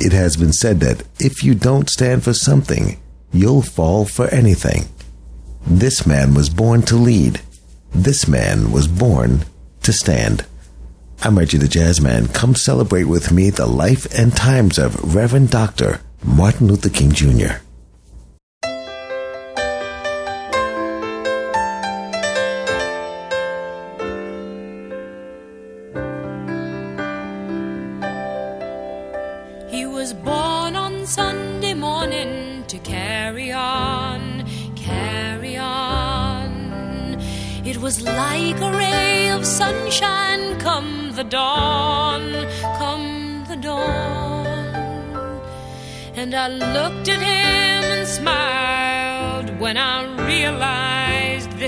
It has been said that if you don't stand for something, you'll fall for anything. This man was born to lead. This man was born to stand. I'm Reggie the Jazz Man. Come celebrate with me the life and times of Reverend Dr. Martin Luther King Jr.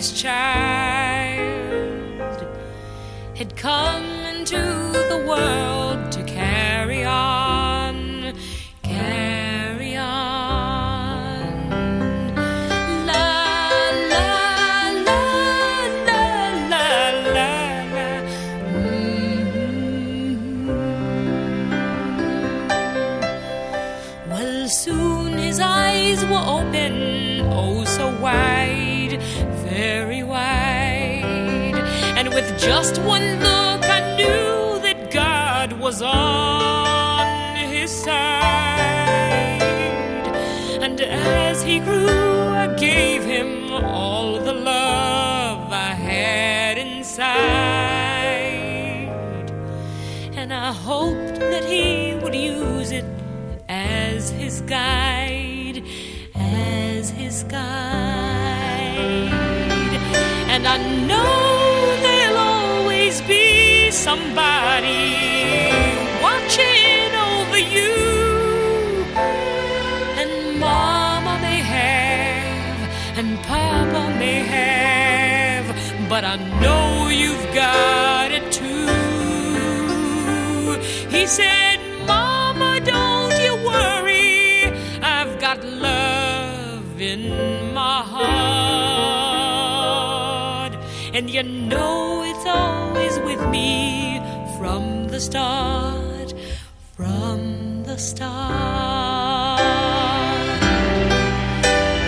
this child had come into the world just one look, I knew that God was on his side. And as he grew, I gave him all the love I had inside. And I hoped that he would use it as his guide, as his guide. And I know somebody watching over you. And Mama may have, and Papa may have, but I know you've got it too. He said, Mama, don't you worry, I've got love in my heart. And you know me from the start, from the start.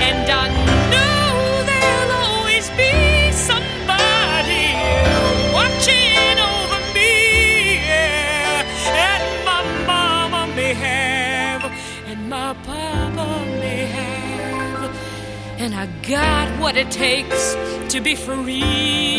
And I know there'll always be somebody watching over me. yeah. And my mama may have, and my papa may have. And I got what it takes to be free.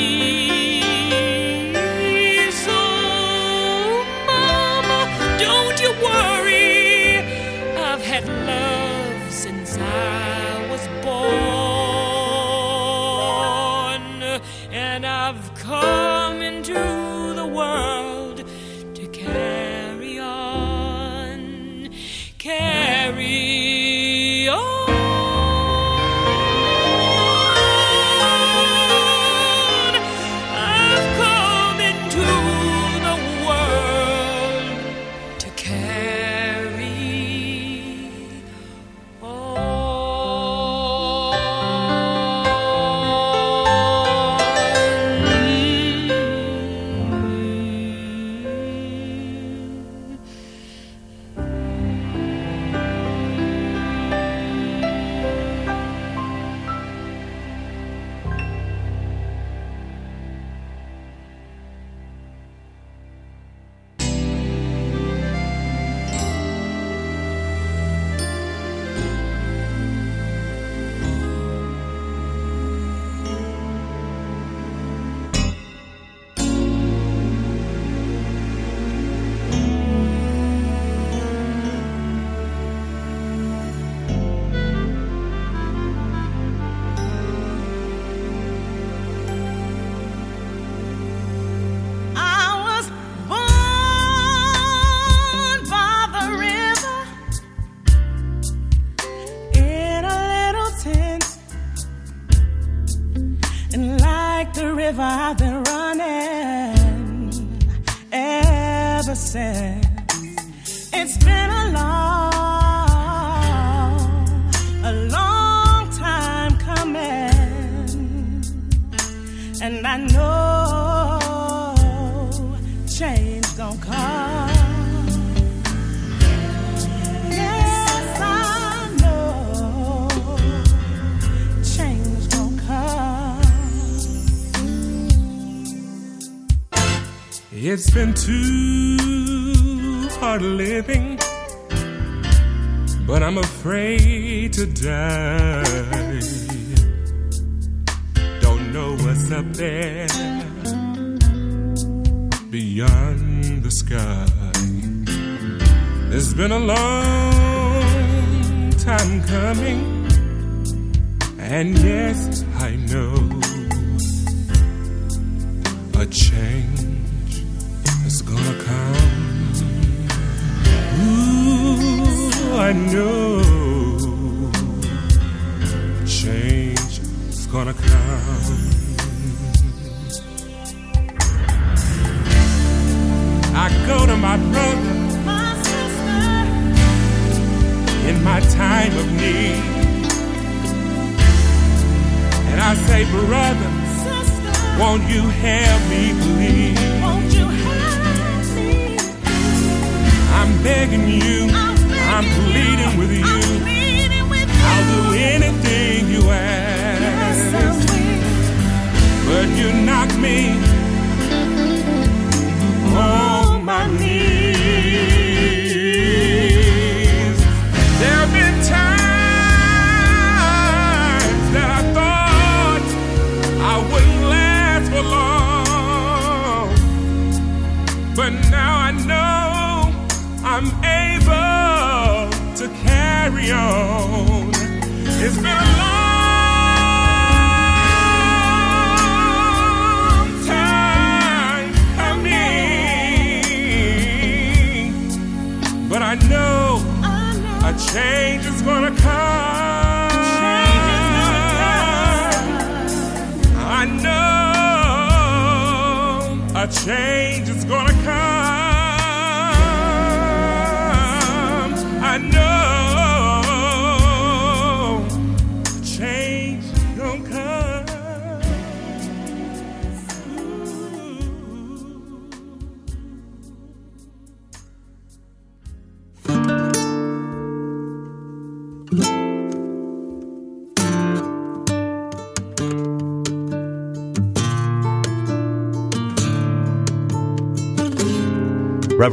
It's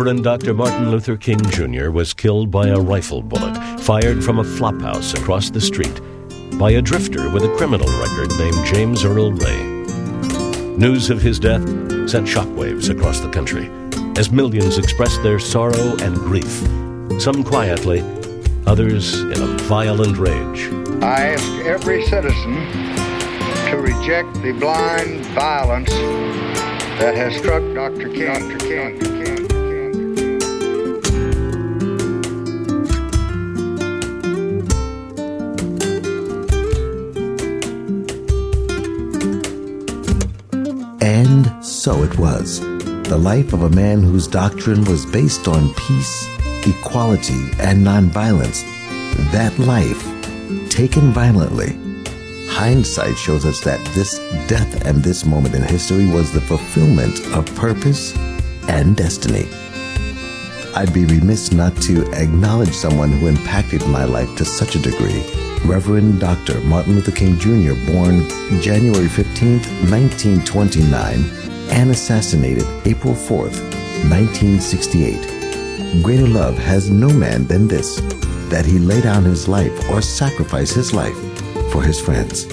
Reverend Dr. Martin Luther King Jr. was killed by a rifle bullet fired from a flophouse across the street by a drifter with a criminal record named James Earl Ray. News of his death sent shockwaves across the country as millions expressed their sorrow and grief, some quietly, others in a violent rage. I ask every citizen to reject the blind violence that has struck Dr. King. Dr. King. So it was. The life of a man whose doctrine was based on peace, equality, and nonviolence. That life, taken violently. Hindsight shows us that this death and this moment in history was the fulfillment of purpose and destiny. I'd be remiss not to acknowledge someone who impacted my life to such a degree. Reverend Dr. Martin Luther King Jr., born January 15, 1929, and assassinated April 4th, 1968. Greater love has no man than this, that he lay down his life or sacrifice his life for his friends.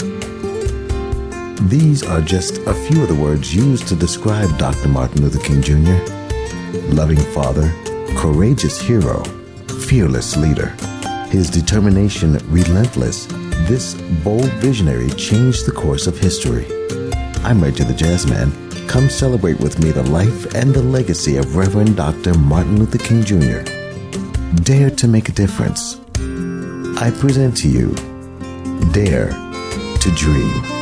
These are just a few of the words used to describe Dr. Martin Luther King Jr. Loving father, courageous hero, fearless leader. His determination relentless, this bold visionary changed the course of history. I'm Reggie the Jazzman. Come celebrate with me the life and the legacy of Reverend Dr. Martin Luther King Jr. Dare to make a difference. I present to you Dare to Dream.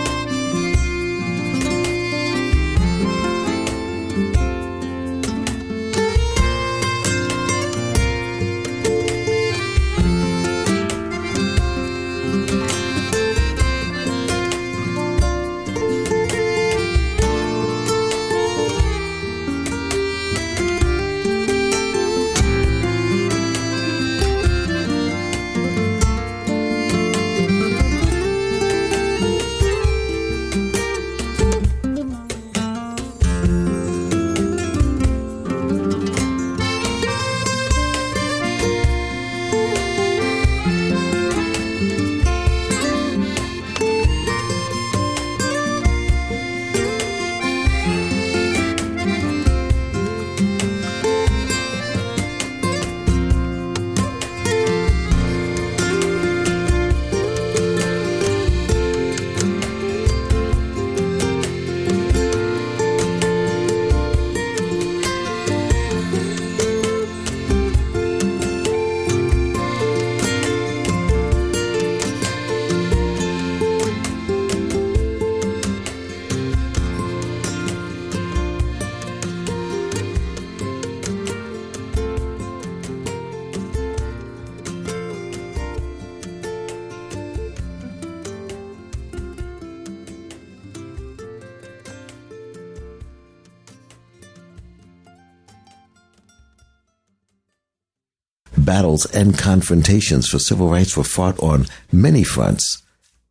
Battles and confrontations for civil rights were fought on many fronts,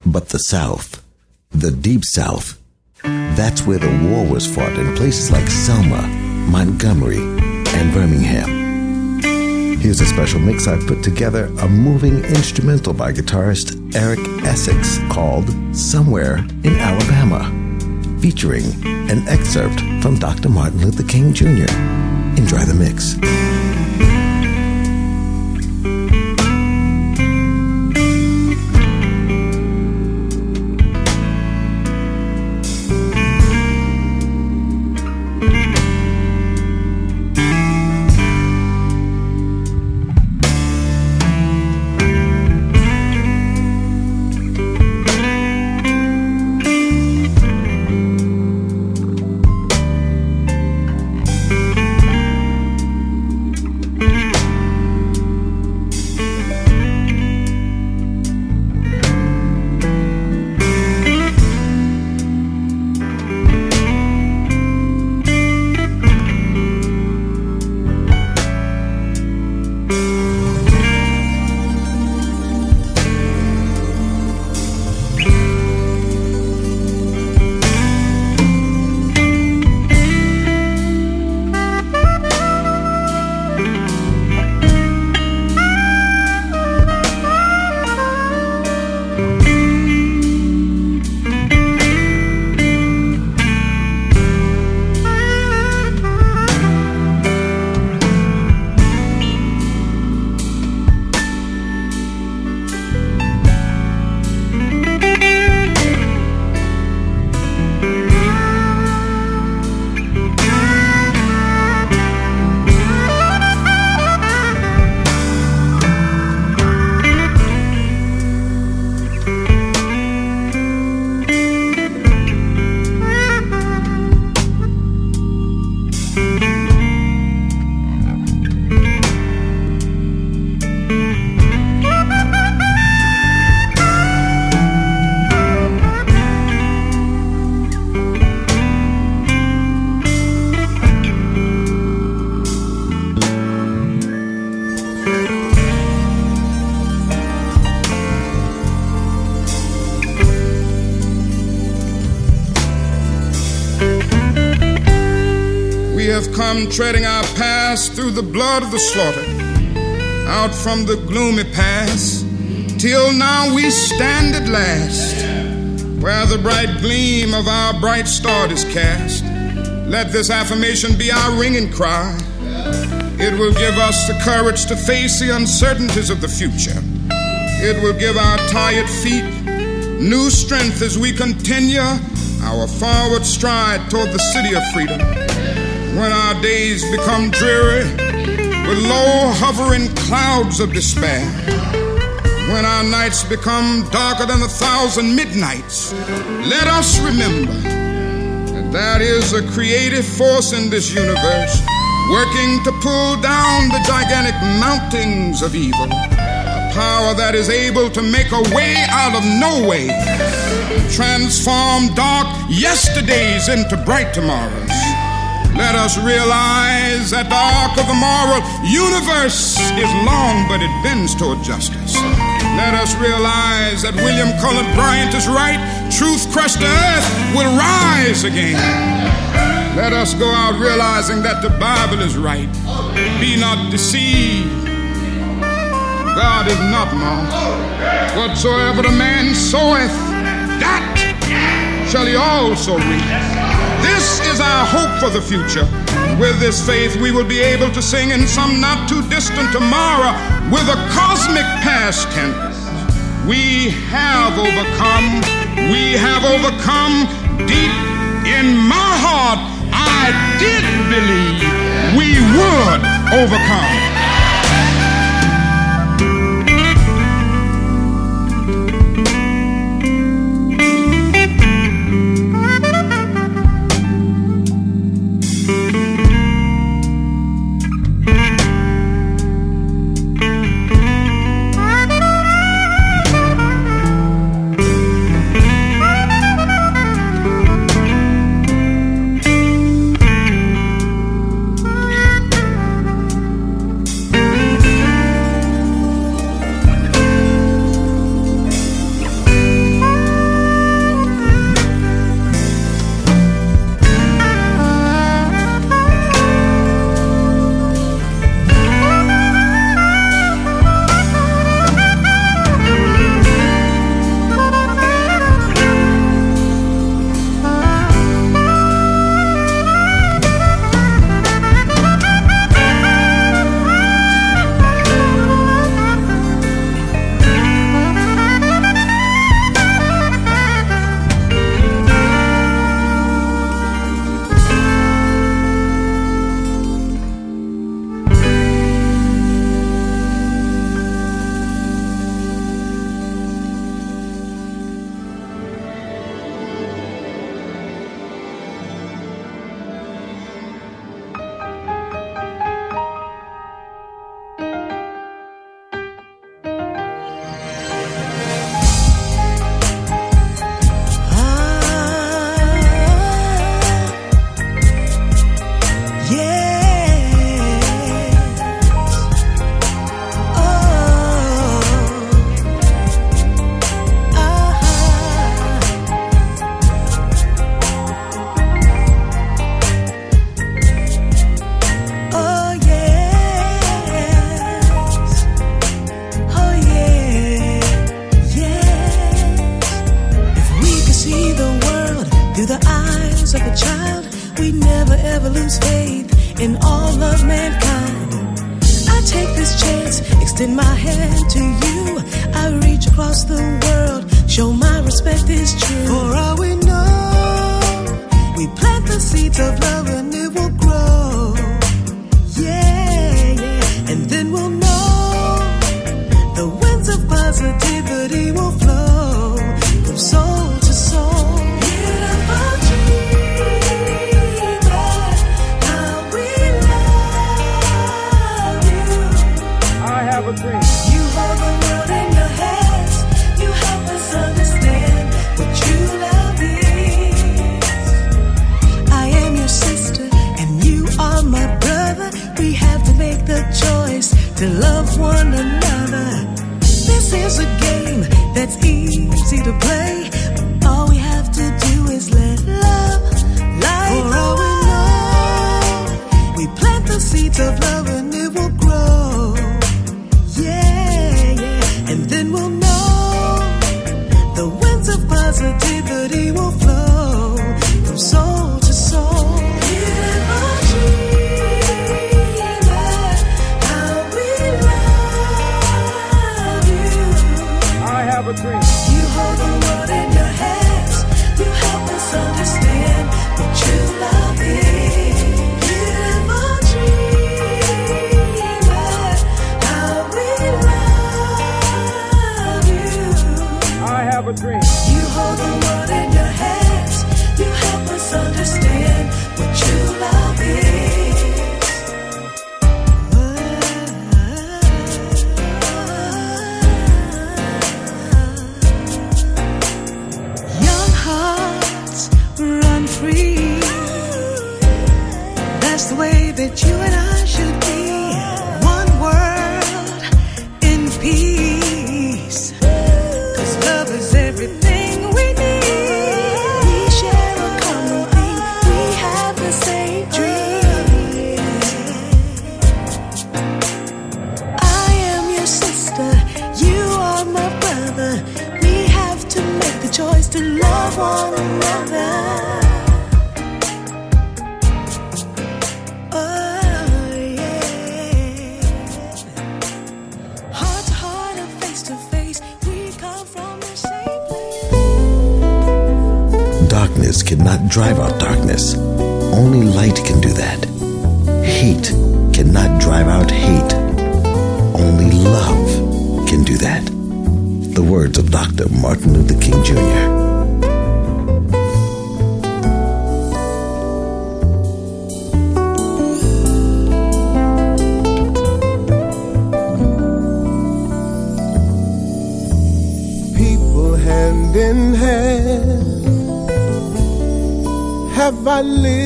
but the South, the Deep South, that's where the war was fought in places like Selma, Montgomery, and Birmingham. Here's a special mix I've put together, a moving instrumental by guitarist Eric Essex called Somewhere in Alabama, featuring an excerpt from Dr. Martin Luther King Jr. Enjoy the mix. Treading our paths through the blood of the slaughter, out from the gloomy past, till now we stand at last, where the bright gleam of our bright star is cast. Let this affirmation be our ringing cry. It will give us the courage to face the uncertainties of the future. It will give our tired feet new strength as we continue our forward stride toward the city of freedom when our days become dreary with low hovering clouds of despair, when our nights become darker than a thousand midnights, let us remember that there is a creative force in this universe working to pull down the gigantic mountains of evil. A power that is able to make a way out of no way, transform dark yesterdays into bright tomorrows let us realize that the arc of the moral universe is long, but it bends toward justice. Let us realize that William Cullen Bryant is right. Truth crushed to earth will rise again. Let us go out realizing that the Bible is right. Be not deceived. God is not mocked. Whatsoever the man soweth, that shall he also reap. This is our hope for the future. With this faith, we will be able to sing in some not too distant tomorrow with a cosmic past tense. We have overcome. We have overcome deep in my heart. I did believe we would overcome.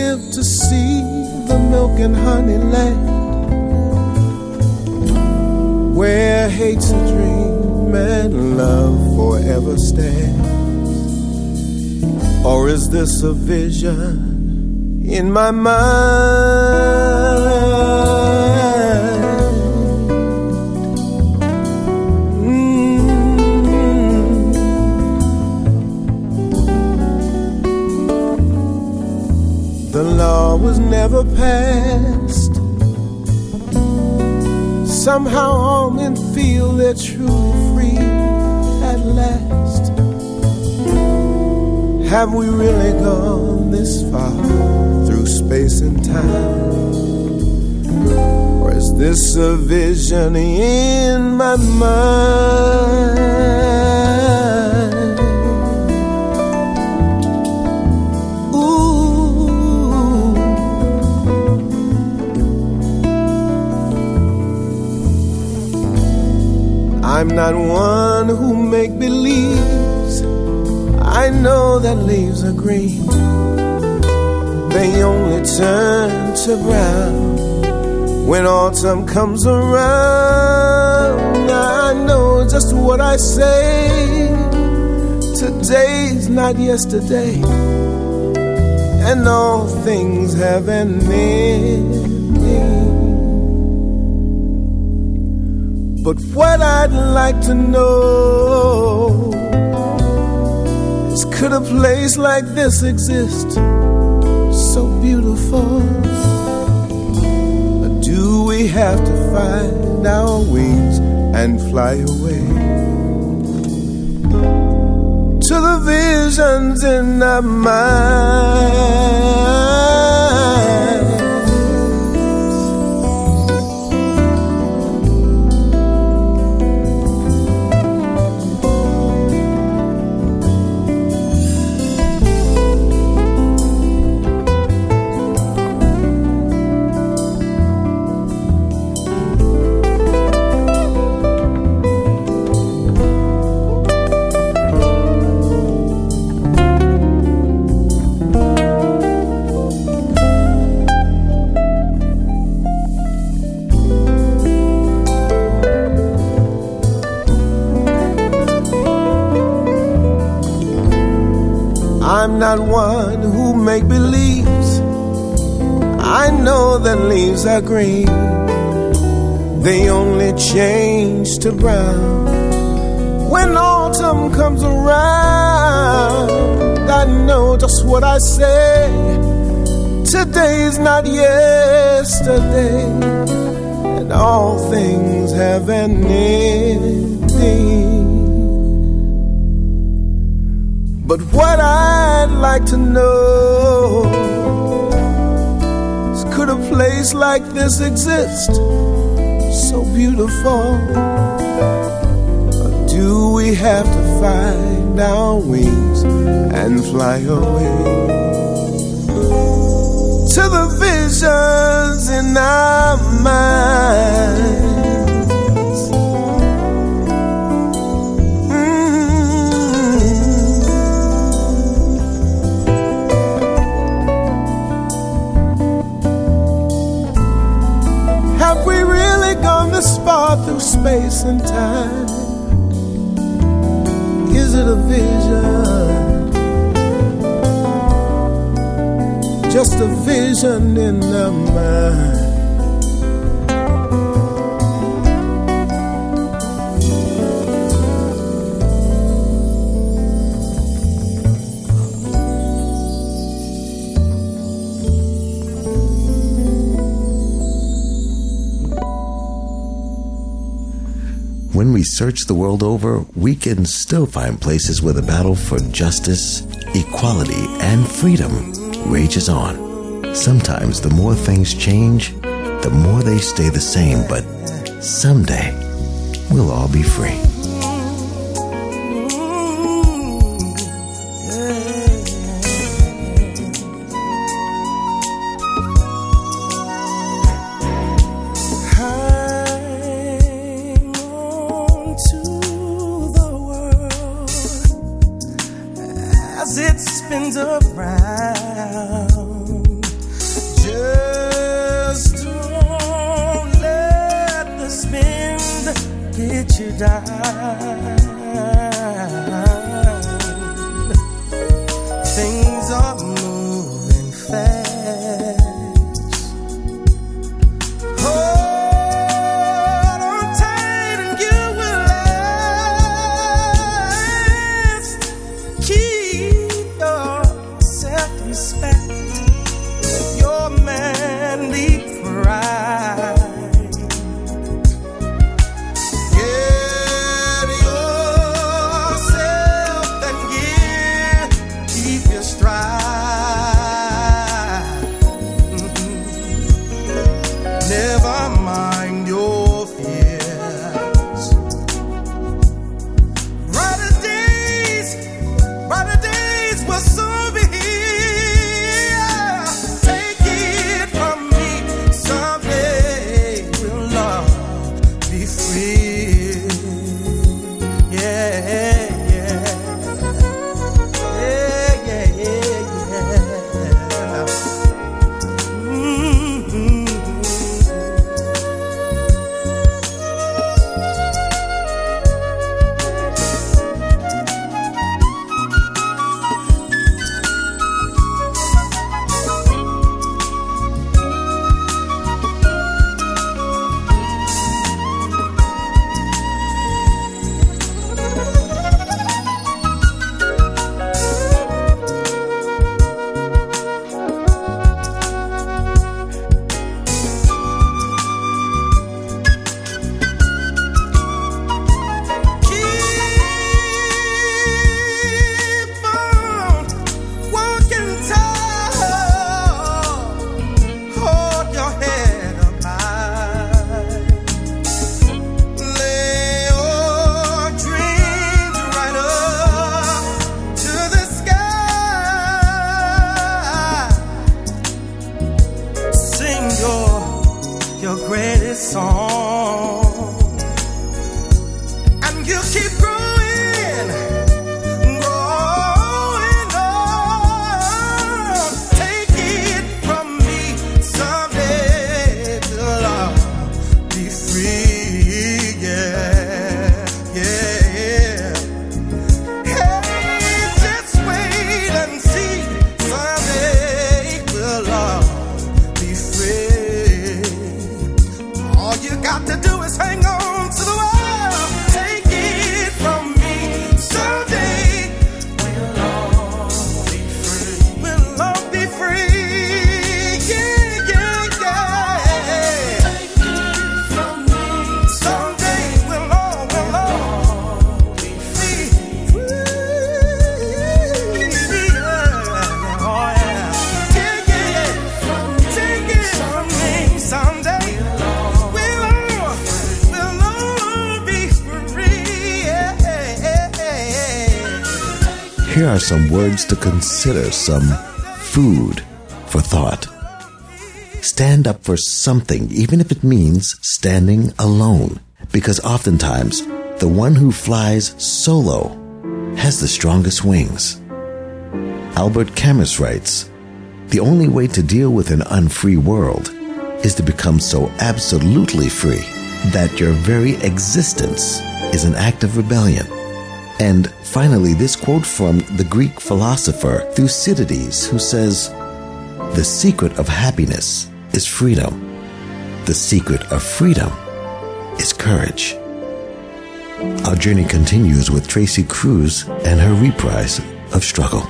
live to see the milk and honey land where hate's a dream and love forever stands? Or is this a vision in my mind? was never past. Somehow all men feel they're truly free at last. Have we really gone this far through space and time? Or is this a vision in my mind? I'm not one who make believes. I know that leaves are green. They only turn to brown when autumn comes around. I know just what I say. Today's not yesterday, and all things have an end. But what I'd like to know is could a place like this exist? So beautiful. Or do we have to find our wings and fly away? To the visions in our mind not one who make believes. I know that leaves are green. They only change to brown when autumn comes around. I know just what I say. Today's not yesterday, and all things have an ending. But what I'd like to know is could a place like this exist? So beautiful. Or do we have to find our wings and fly away to the visions When we search the world over, we can still find places where the battle for justice, equality, and freedom rages on. Sometimes the more things change, the more they stay the same, but someday we'll all be free. Some words to consider, some food for thought. Stand up for something, even if it means standing alone, because oftentimes the one who flies solo has the strongest wings. Albert Camus writes, The only way to deal with an unfree world is to become so absolutely free that your very existence is an act of rebellion. And finally, this quote from the Greek philosopher Thucydides, who says, The secret of happiness is freedom. The secret of freedom is courage. Our journey continues with Tracy Cruz and her reprise of Struggle.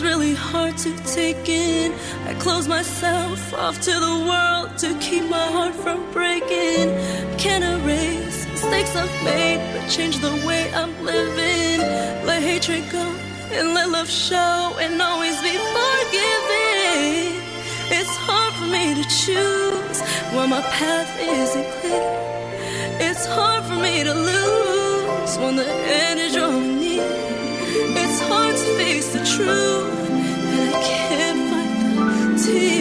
It's really hard to take in. I close myself off to the world to keep my heart from breaking. Can't erase mistakes I've made, but change the way I'm living. Let hatred go and let love show, and always be forgiving. It's hard for me to choose when my path isn't clear. It's hard for me to lose when the end is drawing truth, and I can't fight the tears.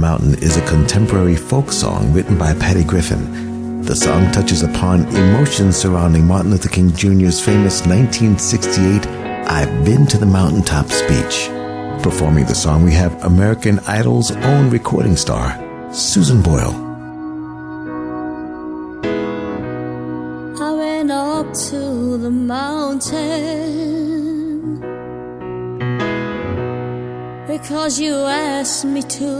Mountain is a contemporary folk song written by Patty Griffin. The song touches upon emotions surrounding Martin Luther King Jr.'s famous 1968 I've Been to the Mountaintop speech. Performing the song, we have American Idol's own recording star, Susan Boyle. Because you asked me to.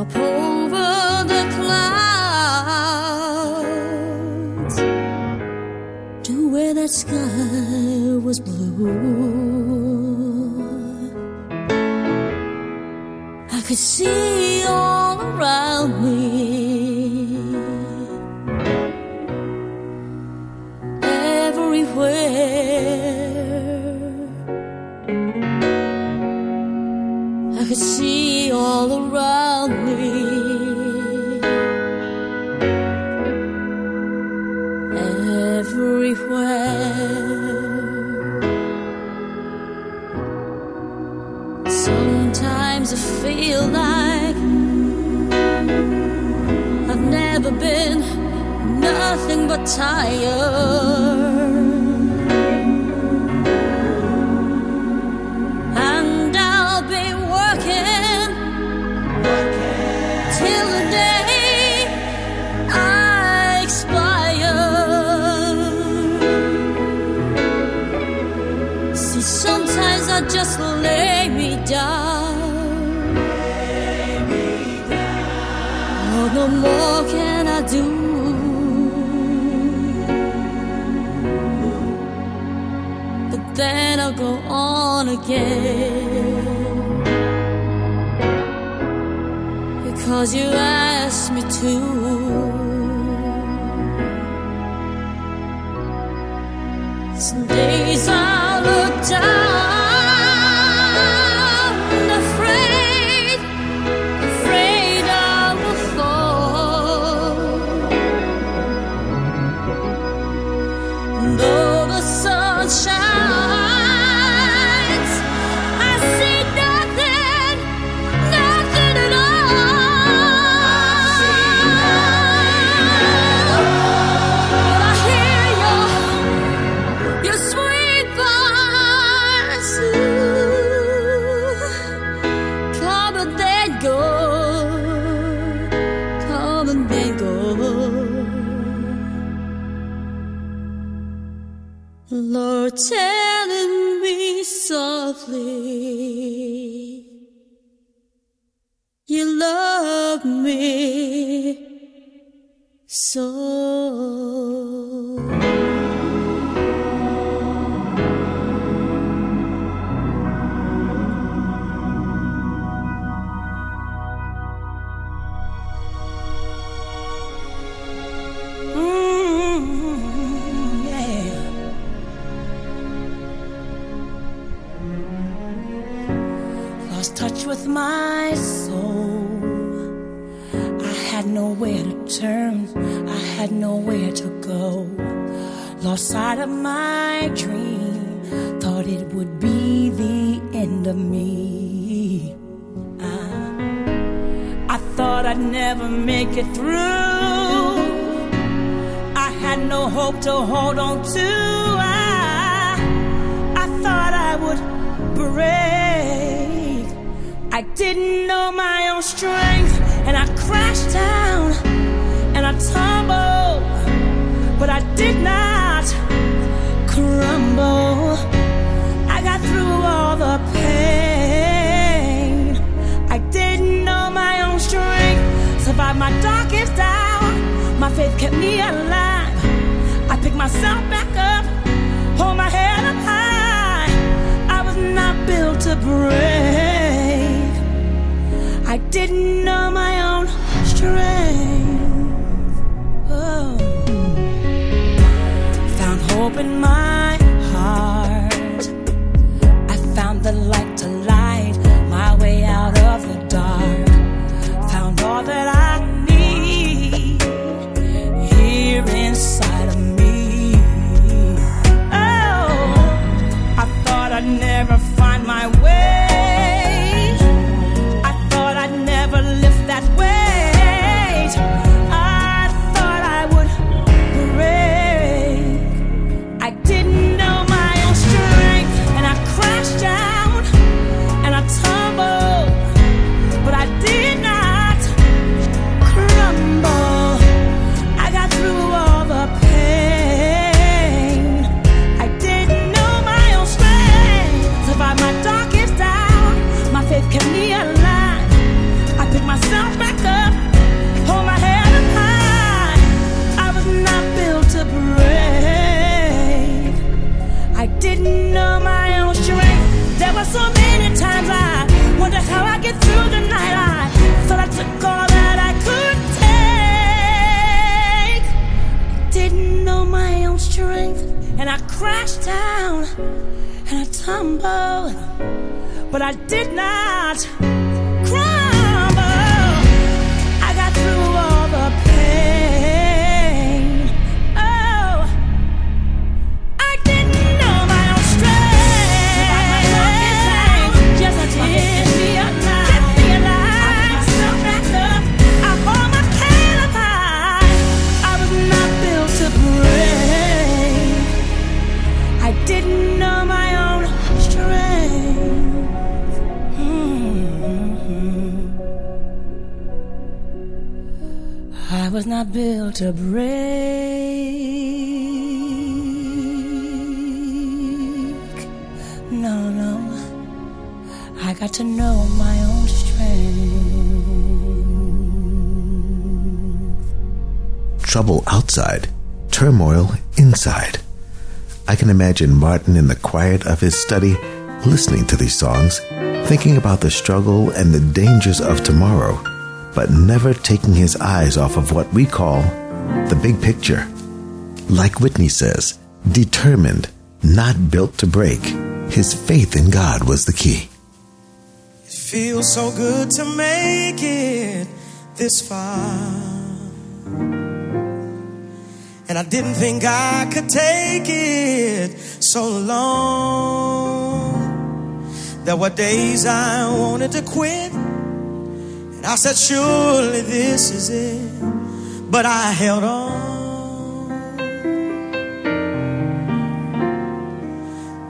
Up over the clouds to where that sky was blue. I could see all around me. I could see all around me. Everywhere. Sometimes I feel like I've never been nothing but tired. On again. Because you asked me to. I had nowhere to go. Lost sight of my dream, thought it would be the end of me. I, I thought I'd never make it through. I had no hope to hold on to. I, tumbled, but I did not crumble. I got through all the pain. I didn't know my own strength, survived my darkest hour. My faith kept me alive. I picked myself back up, hold my head up high. I was not built to break. I didn't know my own strength. Found hope I tumbled, but I did not not built to break. No, no. I got to know my own strength. Trouble outside, turmoil inside. I can imagine Martin in the quiet of his study, listening to these songs, thinking about the struggle and the dangers of tomorrow, but never taking his eyes off of what we call the big picture. Like Whitney says, determined, not built to break. His faith in God was the key. It feels so good to make it this far. And I didn't think I could take it so long. There were days I wanted to quit. And I said, surely this is it. But I held on.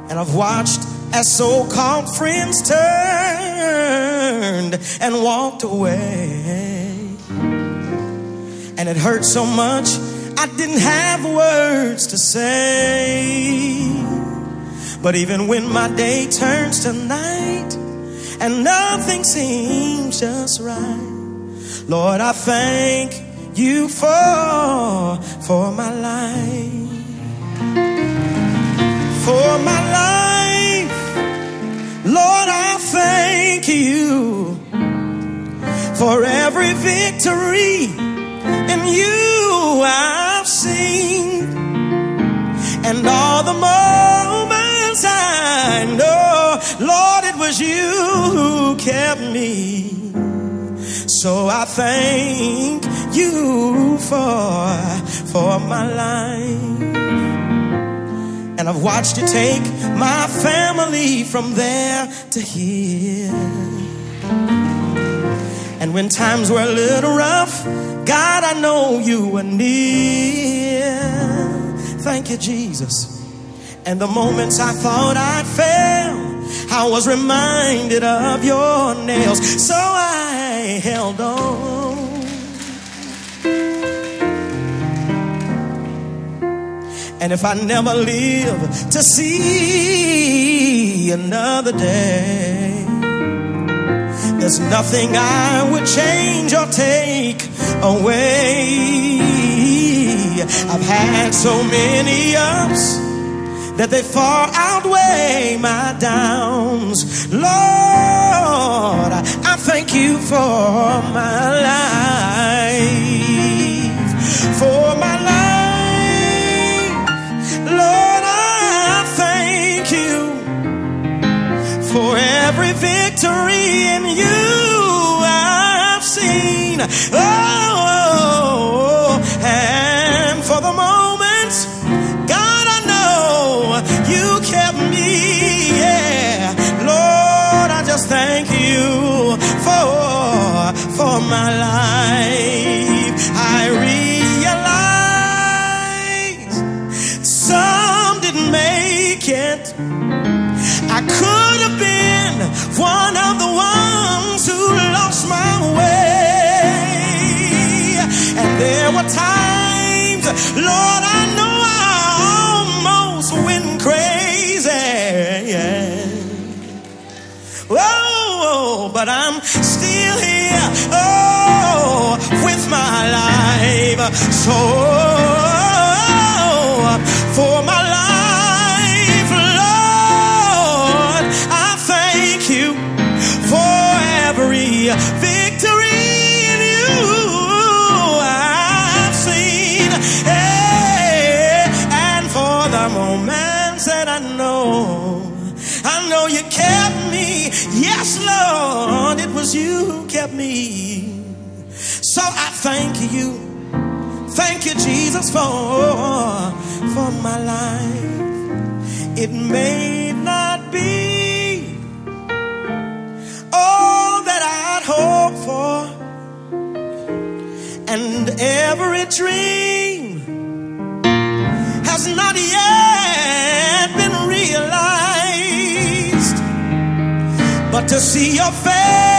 And I've watched as so called friends turned and walked away. And it hurt so much, I didn't have words to say. But even when my day turns to night and nothing seems just right, Lord, I thank you for, for my life. For my life, Lord, I thank you for every victory in you I've seen, and all the moments I know, Lord, it was you who kept me. So I thank you for for my life. And I've watched you take my family from there to here. And when times were a little rough, God, I know you were near. Thank you, Jesus. And the moments I thought I'd fail, I was reminded of your nails. So I held on. And if I never live to see another day, there's nothing I would change or take away. I've had so many ups that they far outweigh my downs. Lord, I thank you for my life. For my life. Lord, I thank you for every victory in you I've seen. Oh, and for the moments, my life. I realize some didn't make it. I could have been one of the ones who lost my way. And there were times, Lord, I know I almost went crazy. Yeah. Oh, oh but I'm. Oh, with my life. So, for my life, Lord, I thank you for every victory in you I've seen. Hey, and for the moments, that I know, I know you kept me. Yes, Lord, was you who kept me. So I thank you. Thank you, Jesus, for, for my life. It may not be all that I'd hoped for, and every dream has not yet been realized. But to see your face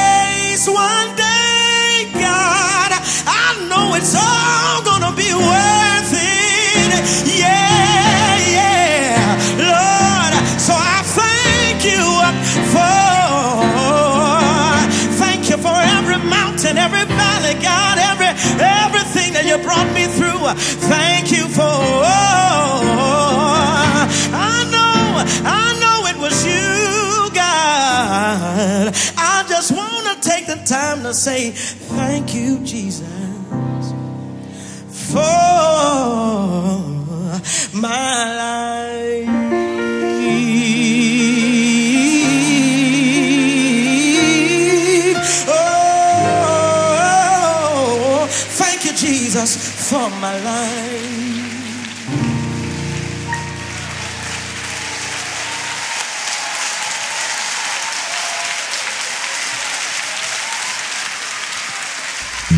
one day, God, I know it's all gonna be worth it. Yeah, yeah, Lord. So I thank you for, thank you for every mountain, every valley, God, every everything that you brought me through. Thank you for. I know, I know time to say thank you, Jesus, for my life. Oh, thank you, Jesus, for my life.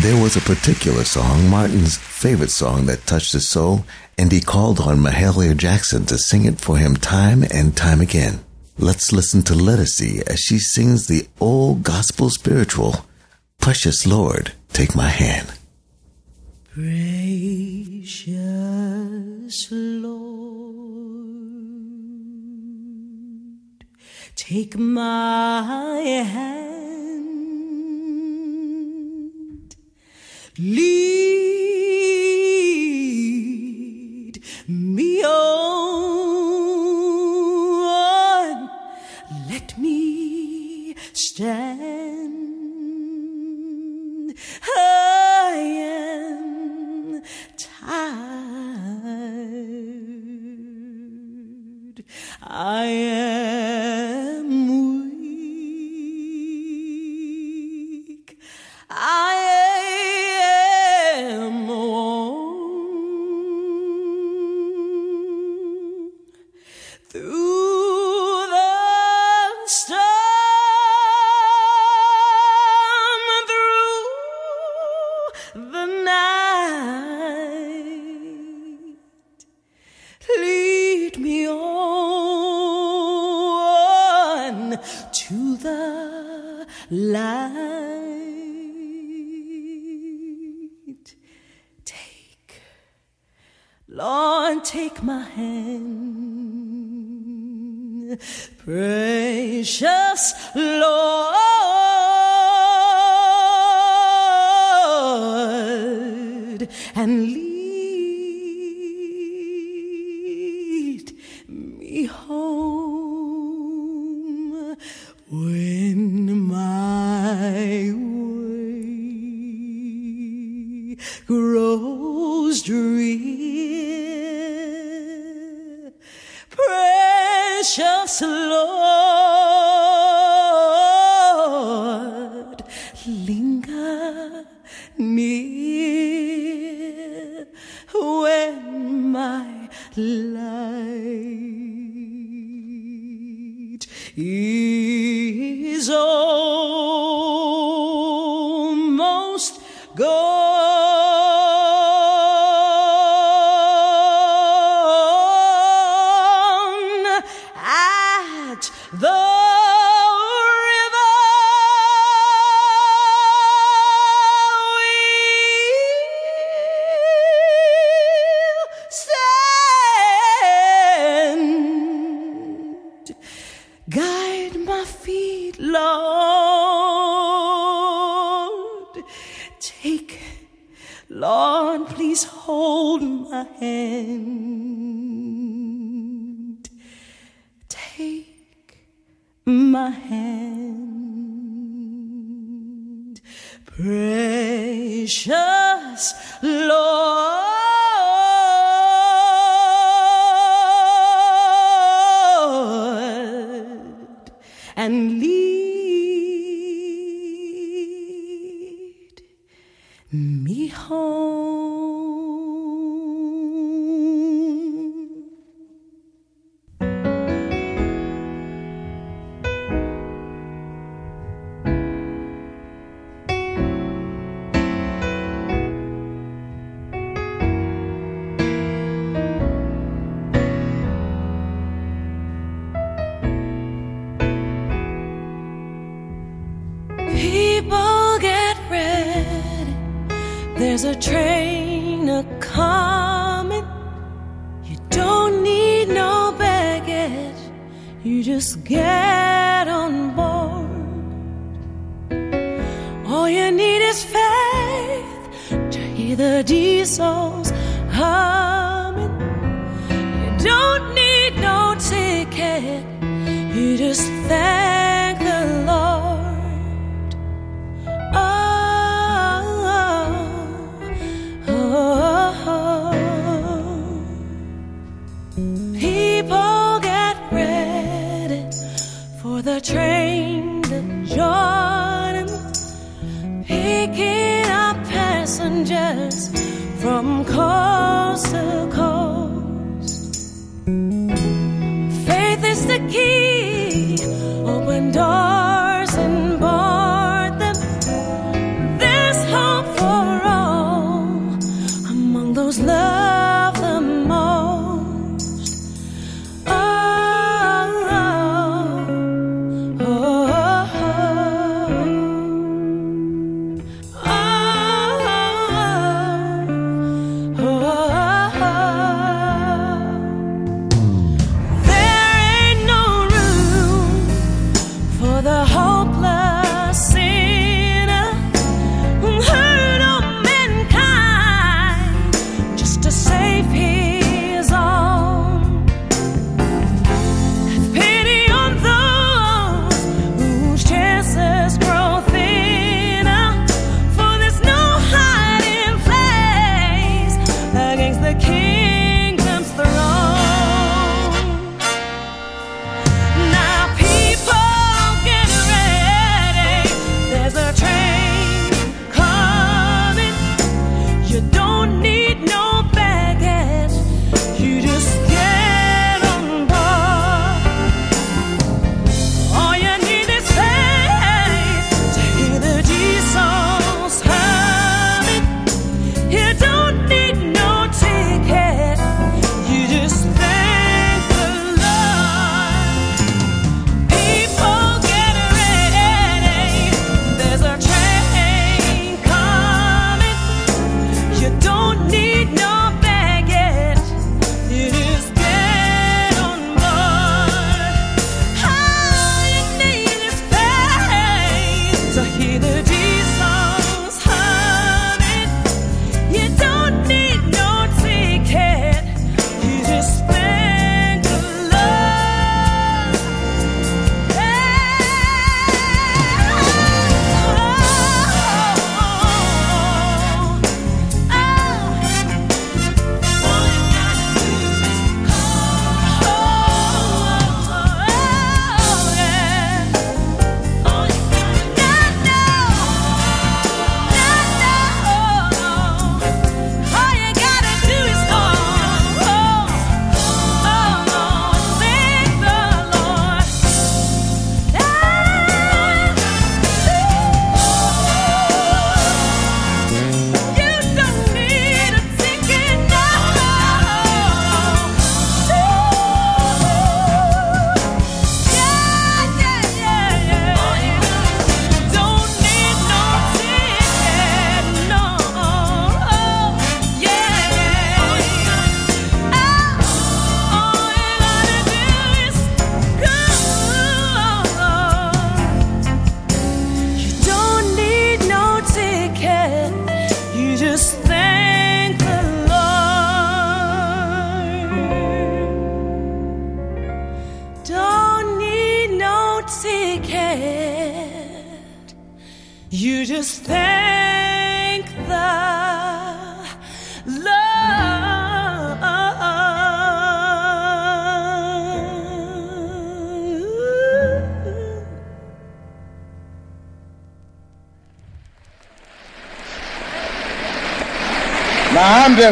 There was a particular song, Martin's favorite song, that touched his soul, and he called on Mahalia Jackson to sing it for him time and time again. Let's listen to Lettucey as she sings the old gospel spiritual, Precious Lord, Take My Hand. Precious Lord, take my hand, lead me on, let me stand. I am tired. I am weak. I am worn Lord, take my hand, precious Lord, and lead me home when my grows drear. Precious Lord,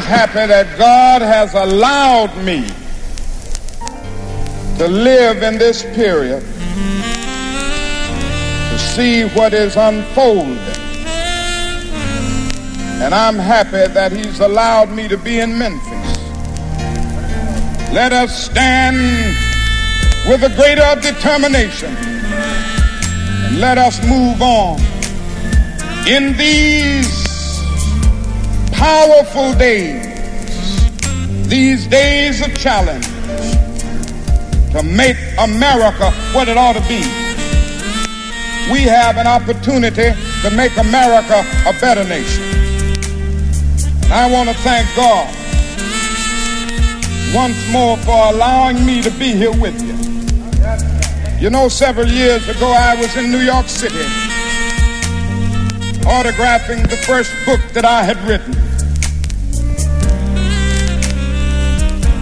Just happy that God has allowed me to live in this period to see what is unfolding. And I'm happy that He's allowed me to be in Memphis. Let us stand with a greater determination and let us move on in these powerful days, these days of challenge, to make America what it ought to be. We have an opportunity to make America a better nation. And I want to thank God once more for allowing me to be here with you. You know, several years ago, I was in New York City autographing the first book that I had written.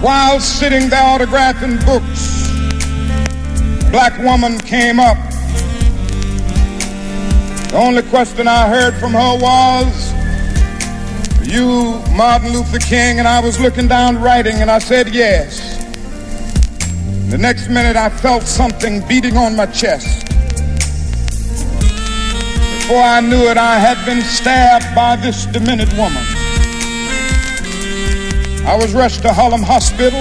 While sitting there autographing books, black woman came up. The only question I heard from her was, You, Martin Luther King? And I was looking down writing and I said, Yes. The next minute I felt something beating on my chest. Before I knew it, I had been stabbed by this demented woman. I was rushed to Harlem Hospital.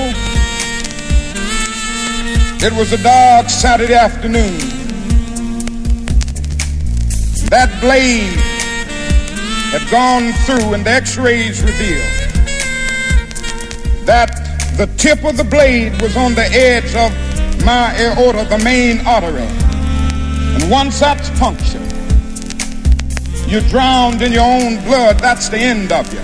It was a dark Saturday afternoon. That blade had gone through, and the x rays revealed that the tip of the blade was on the edge of my aorta, the main artery. And once that's punctured, you're drowned in your own blood. That's the end of you.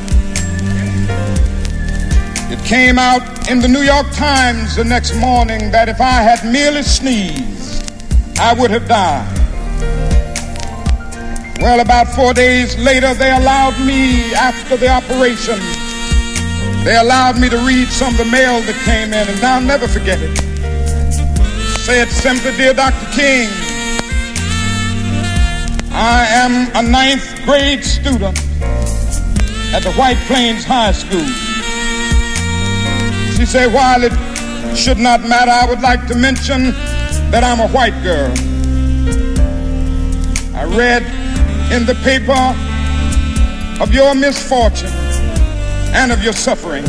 It came out in the New York Times the next morning that if I had merely sneezed, I would have died. Well, about four days later, they allowed me, after the operation, they allowed me to read some of the mail that came in, and I'll never forget it. It said simply, Dear Dr. King, I am a ninth grade student at the White Plains High School. She said, while it should not matter, I would like to mention that I'm a white girl. I read in the paper of your misfortune and of your suffering.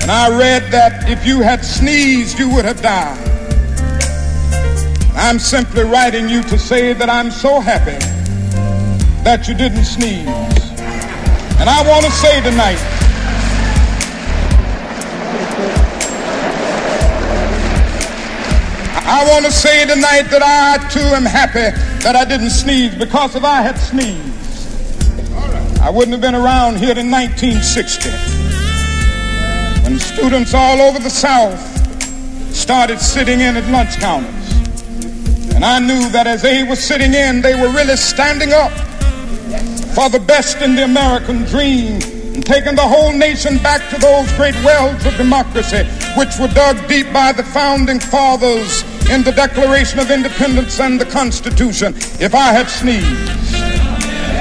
And I read that if you had sneezed, you would have died. I'm simply writing you to say that I'm so happy that you didn't sneeze. And I want to say tonight, I want to say tonight that I too am happy that I didn't sneeze because if I had sneezed, I wouldn't have been around here in 1960 when students all over the South started sitting in at lunch counters. And I knew that as they were sitting in, they were really standing up for the best in the American dream and taking the whole nation back to those great wells of democracy which were dug deep by the founding fathers in the Declaration of Independence and the Constitution. If I had sneezed,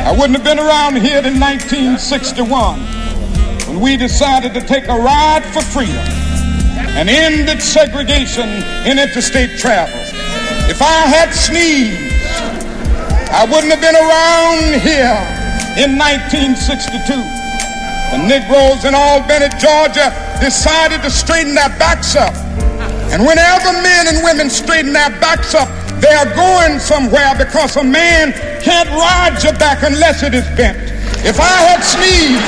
I wouldn't have been around here in 1961 when we decided to take a ride for freedom and ended segregation in interstate travel. If I had sneezed, I wouldn't have been around here in 1962. The Negroes in Albany, Georgia decided to straighten their backs up. And whenever men and women straighten their backs up, they are going somewhere because a man can't ride your back unless it is bent. If I had sneezed,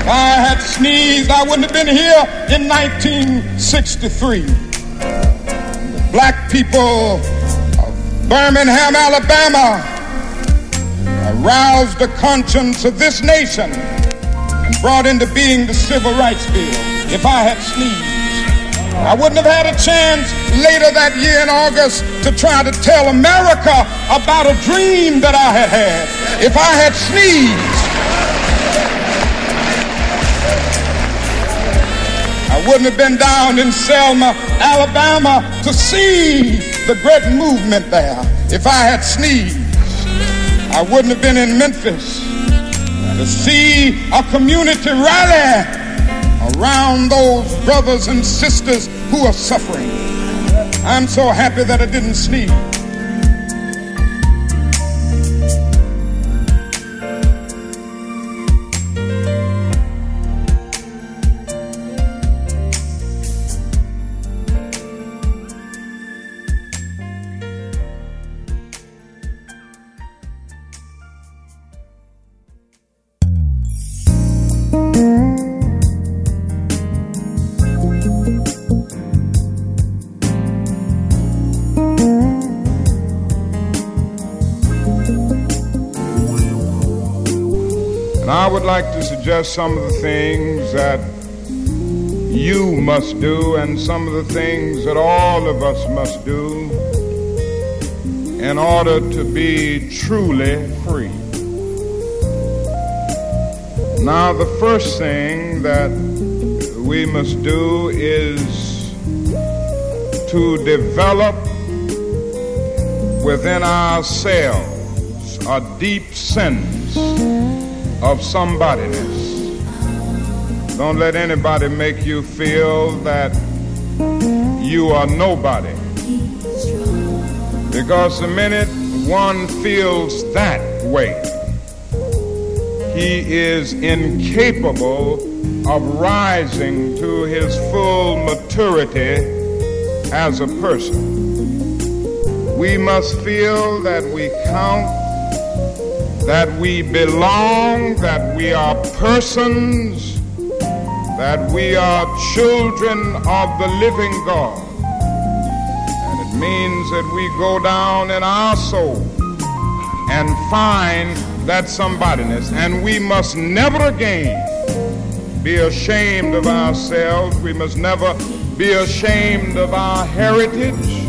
if I had sneezed, I wouldn't have been here in 1963. Black people of Birmingham, Alabama, aroused the conscience of this nation and brought into being the Civil Rights Bill. If I had sneezed, I wouldn't have had a chance later that year in August to try to tell America about a dream that I had had. If I had sneezed, I wouldn't have been down in Selma, Alabama to see the great movement there. if I had sneezed, I wouldn't have been in Memphis to see a community rally around those brothers and sisters who are suffering. I'm so happy that I didn't sneeze. Suggest some of the things that you must do and some of the things that all of us must do in order to be truly free. Now, the first thing that we must do is to develop within ourselves a deep sense of somebodyness. Don't let anybody make you feel that you are nobody. Because the minute one feels that way, he is incapable of rising to his full maturity as a person. We must feel that we count that we belong, that we are persons, that we are children of the living God. And it means that we go down in our soul and find that somebodyness. And we must never again be ashamed of ourselves. We must never be ashamed of our heritage.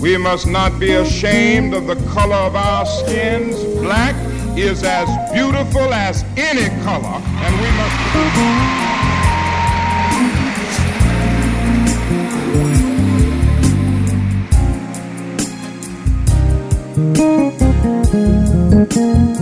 We must not be ashamed of the color of our skins. Black is as beautiful as any color, and we must. Mm-hmm.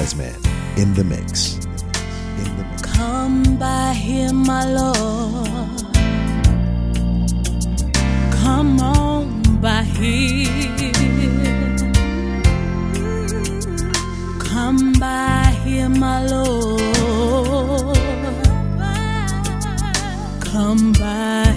Jazzman in the mix. In the mix. Come by here, my Lord. Come on by here. Come by here, my Lord. Come by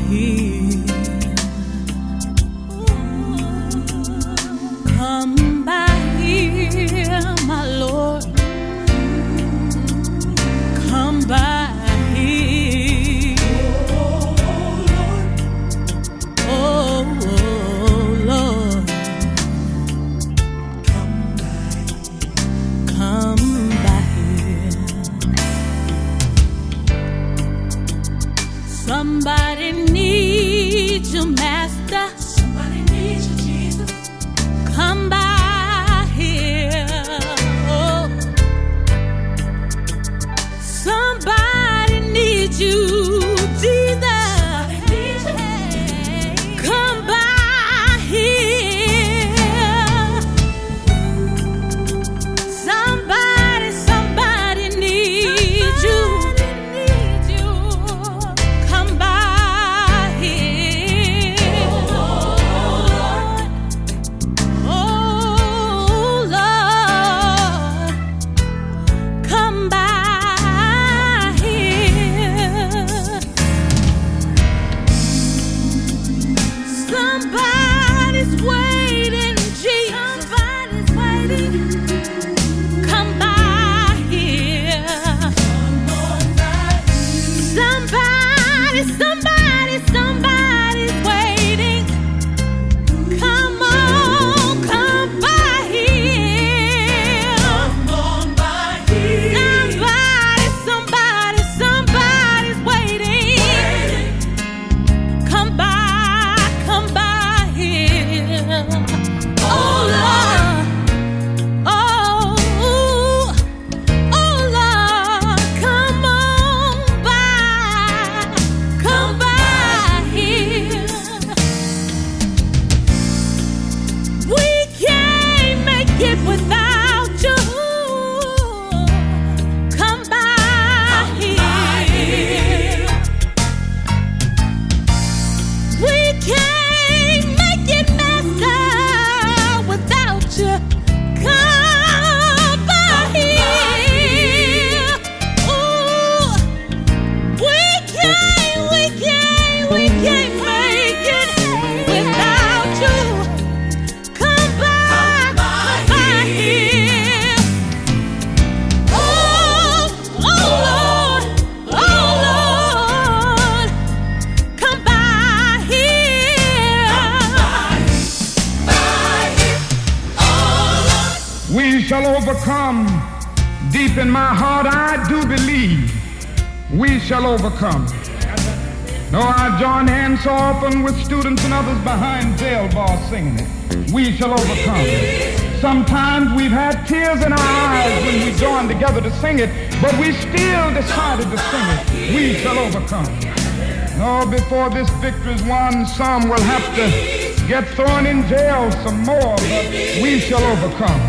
before this victory's won, some will have to get thrown in jail some more, but we shall overcome.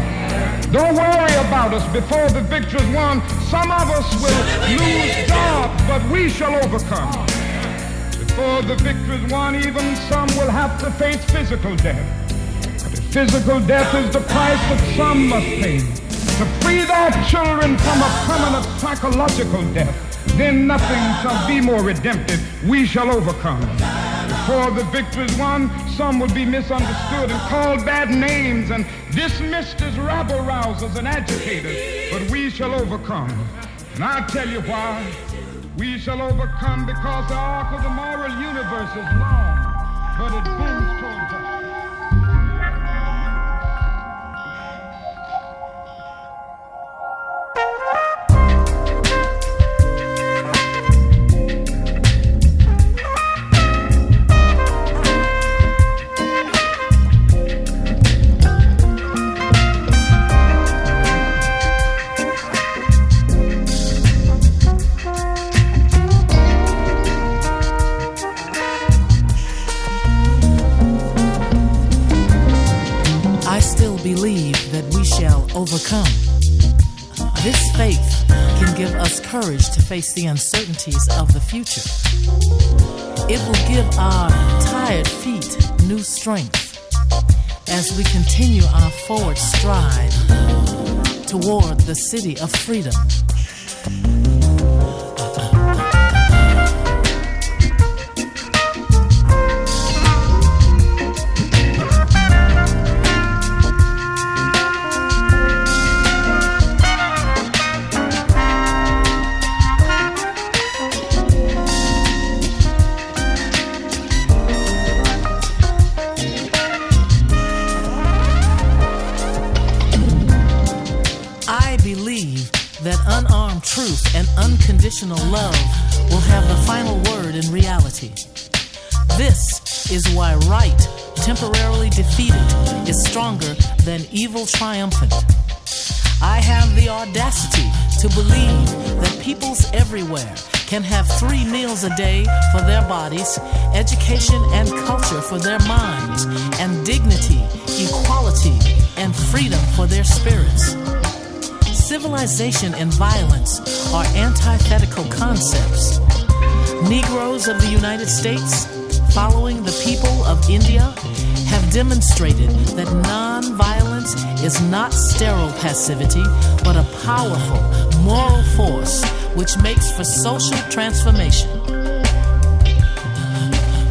Don't worry about us before the victory's won. Some of us will lose jobs, but we shall overcome. Before the victory's won, even some will have to face physical death. But if physical death is the price that some must pay to free their children from a permanent psychological death, then nothing shall be more redemptive. We shall overcome. Before the victory's won, some will be misunderstood and called bad names and dismissed as rabble rousers and agitators. But we shall overcome. And I'll tell you why. We shall overcome because the arc of the moral universe is long, but it bends face the uncertainties of the future. It will give our tired feet new strength as we continue our forward stride toward the city of freedom. Defeated, is stronger than evil triumphant. I have the audacity to believe that peoples everywhere can have three meals a day for their bodies, education and culture for their minds, and dignity, equality, and freedom for their spirits. Civilization and violence are antithetical concepts. Negroes of the United States, following the people of India, have demonstrated that nonviolence is not sterile passivity, but a powerful moral force which makes for social transformation.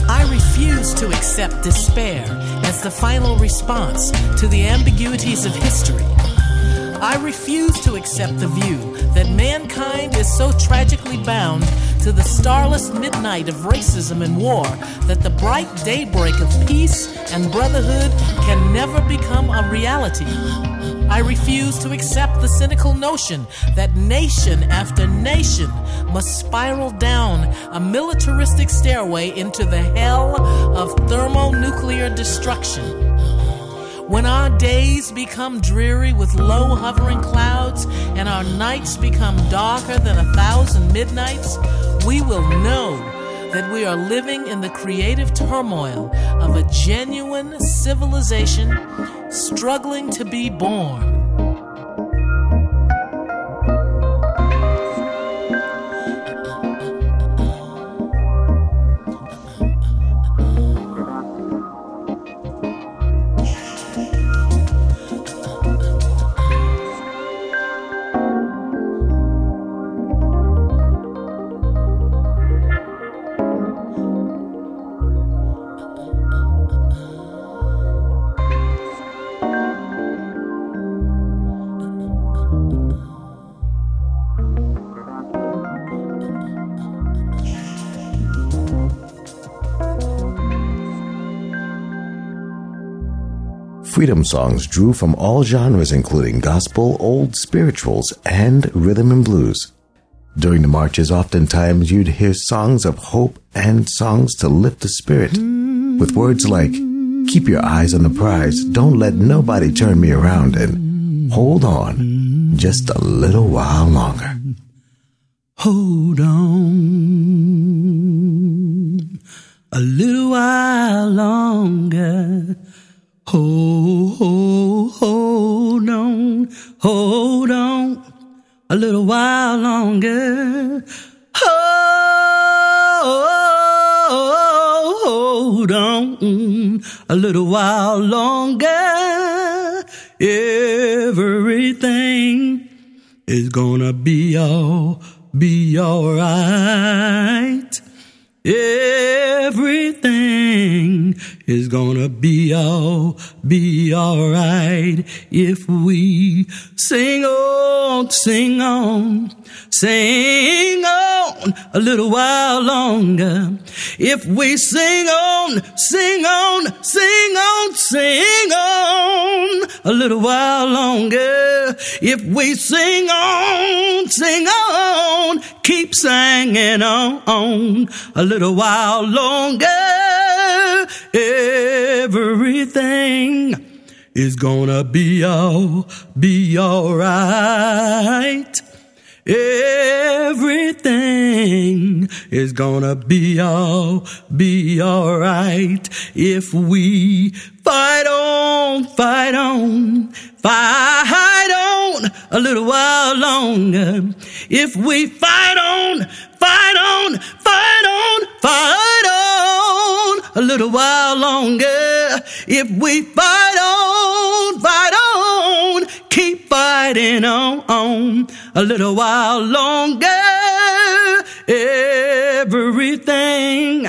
I refuse to accept despair as the final response to the ambiguities of history. I refuse to accept the view that mankind is so tragically bound to the starless midnight of racism and war that the bright daybreak of peace and brotherhood can never become a reality. I refuse to accept the cynical notion that nation after nation must spiral down a militaristic stairway into the hell of thermonuclear destruction. When our days become dreary with low hovering clouds and our nights become darker than a thousand midnights, we will know that we are living in the creative turmoil of a genuine civilization struggling to be born. Freedom songs drew from all genres, including gospel, old spirituals, and rhythm and blues. During the marches, oftentimes you'd hear songs of hope and songs to lift the spirit, with words like, Keep your eyes on the prize, don't let nobody turn me around, and hold on just a little while longer. Hold on a little while longer. Hold, hold, hold on, hold on a little while longer. Hold hold on a little while longer. Everything is gonna be all be alright. Everything is gonna be all be alright if we sing on, sing on, sing on a little while longer. If we sing on, sing on, sing on, sing on a little while longer. If we sing on, sing on, keep singing on a little while longer. Everything is gonna be all, be alright. Everything is gonna be all, be alright if we fight on, fight on, fight on a little while longer. If we fight on, fight on, fight on, fight on a little while longer. If we fight on, fight on, fighting on, on a little while longer. Everything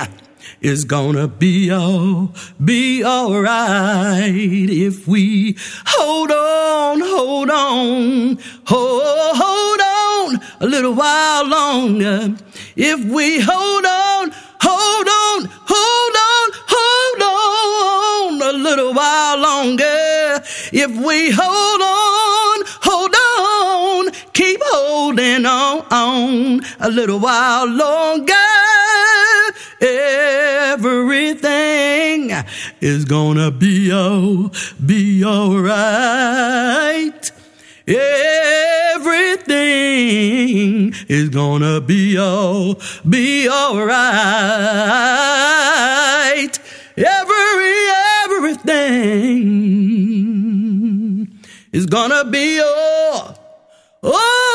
is gonna be all be alright if we hold on, hold on, hold, hold on a little while longer. If we hold on, hold on, hold on, hold on little while longer. If we hold on, hold on, keep holding on, on a little while longer. Everything is gonna be all, be alright. Everything is gonna be all, be alright. Every, everything is gonna be all, all, oh,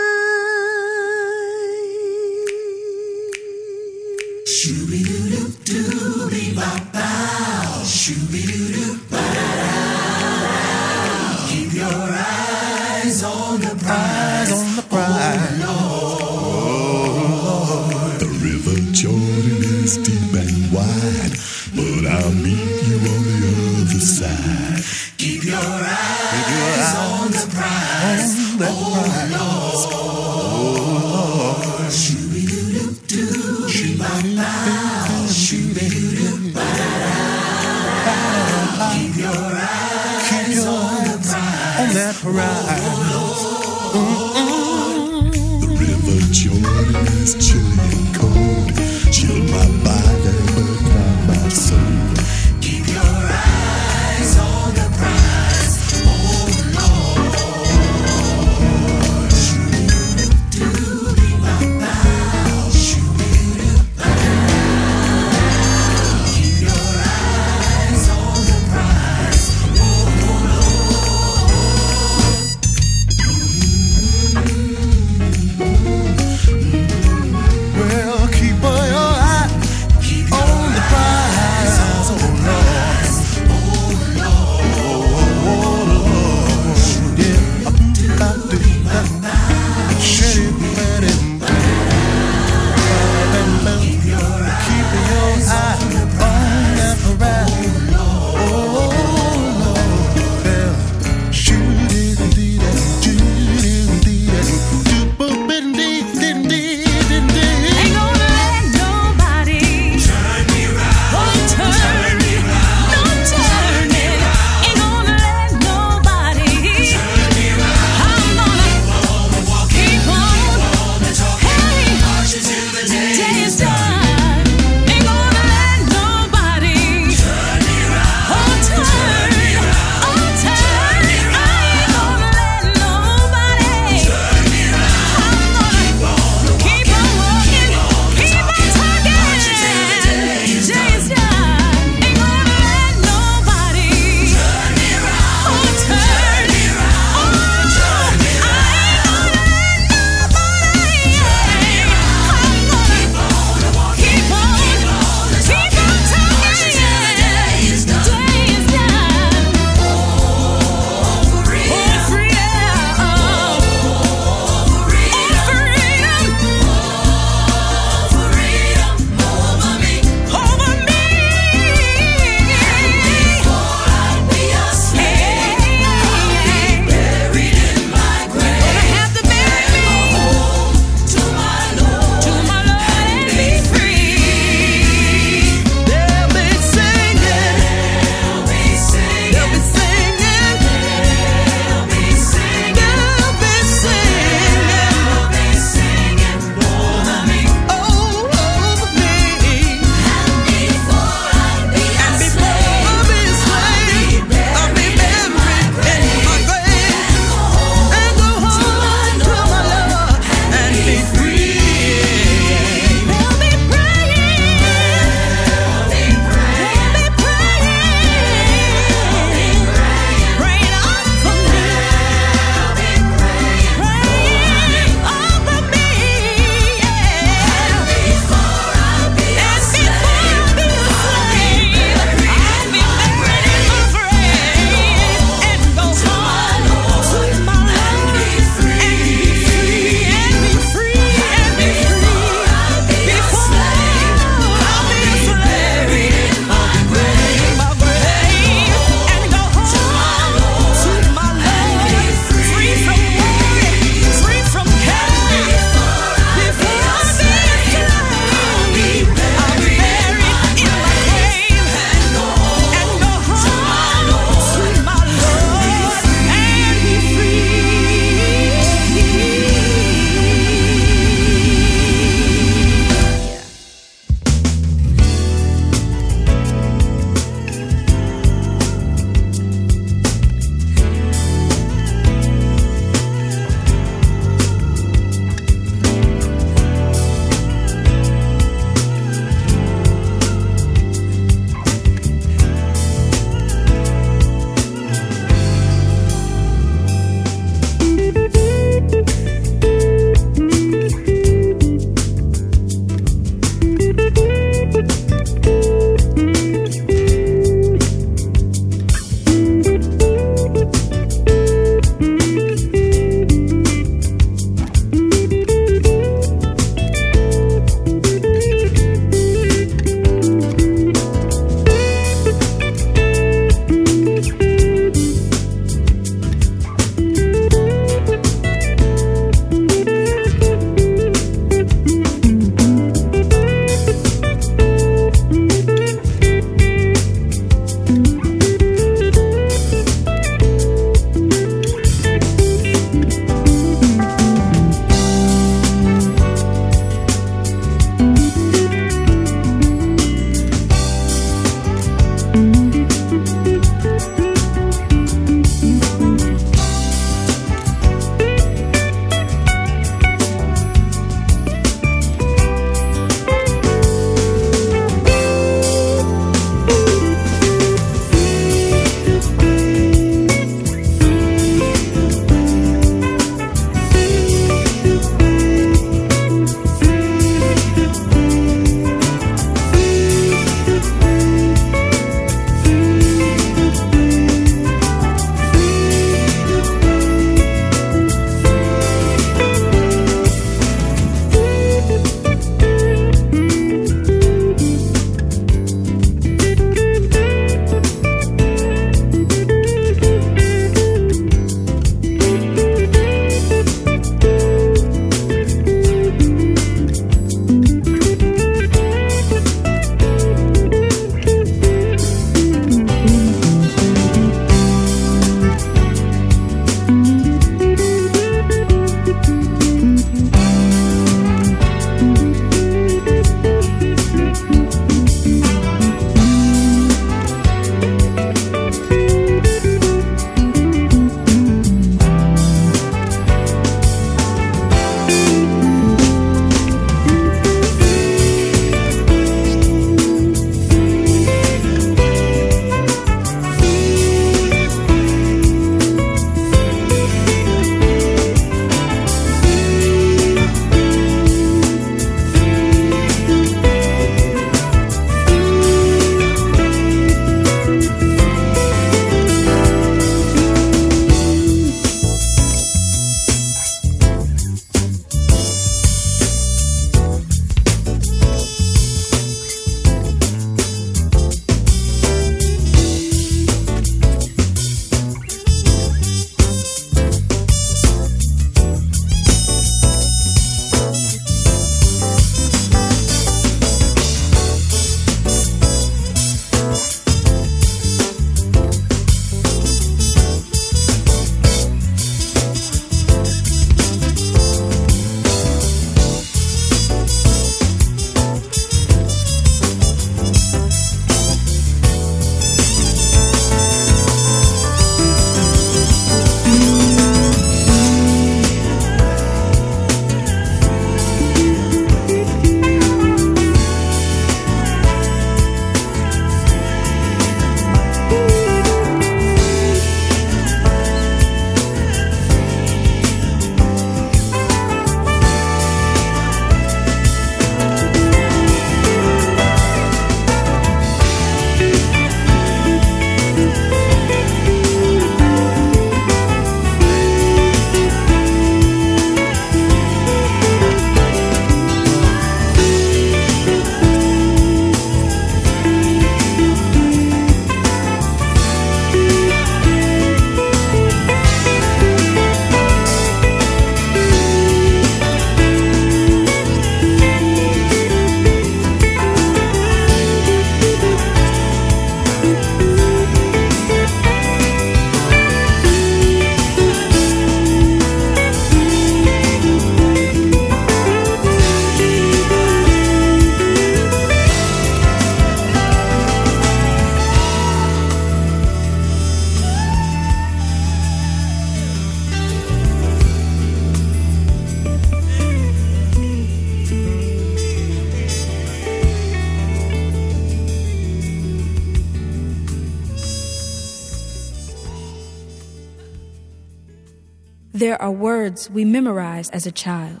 words we memorize as a child,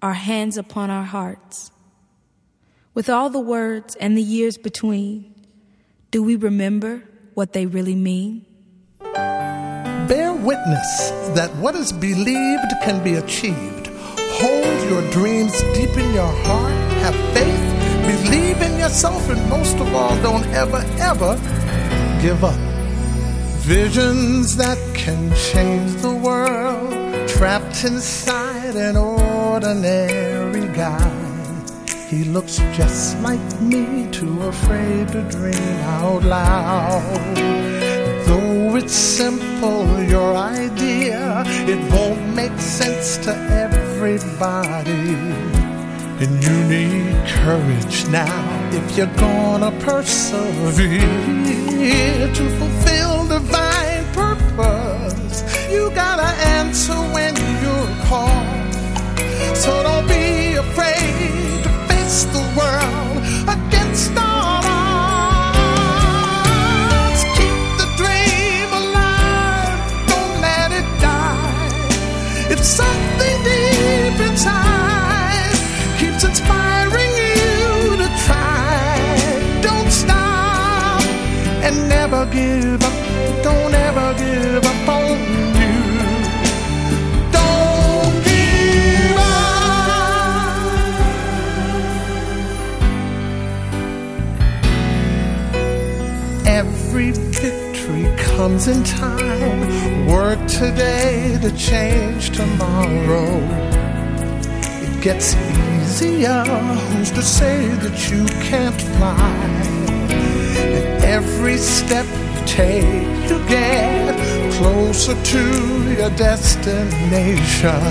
our hands upon our hearts. With all the words and the years between, do we remember what they really mean? Bear witness that what is believed can be achieved. Hold your dreams deep in your heart. Have faith. Believe in yourself. And most of all, don't ever, ever give up. Visions that can change the world. Trapped inside an ordinary guy. He looks just like me, too afraid to dream out loud. Though it's simple, your idea, it won't make sense to everybody. And you need courage now if you're gonna persevere to fulfill purpose. Gotta answer when you're called. So don't be afraid to face the world against all odds. Keep the dream alive, don't let it die. If something deep inside keeps inspiring you to try, don't stop and never give up. Don't victory in time. Work today to change tomorrow. It gets easier. Who's to say that you can't fly? And every step you take, you get closer to your destination.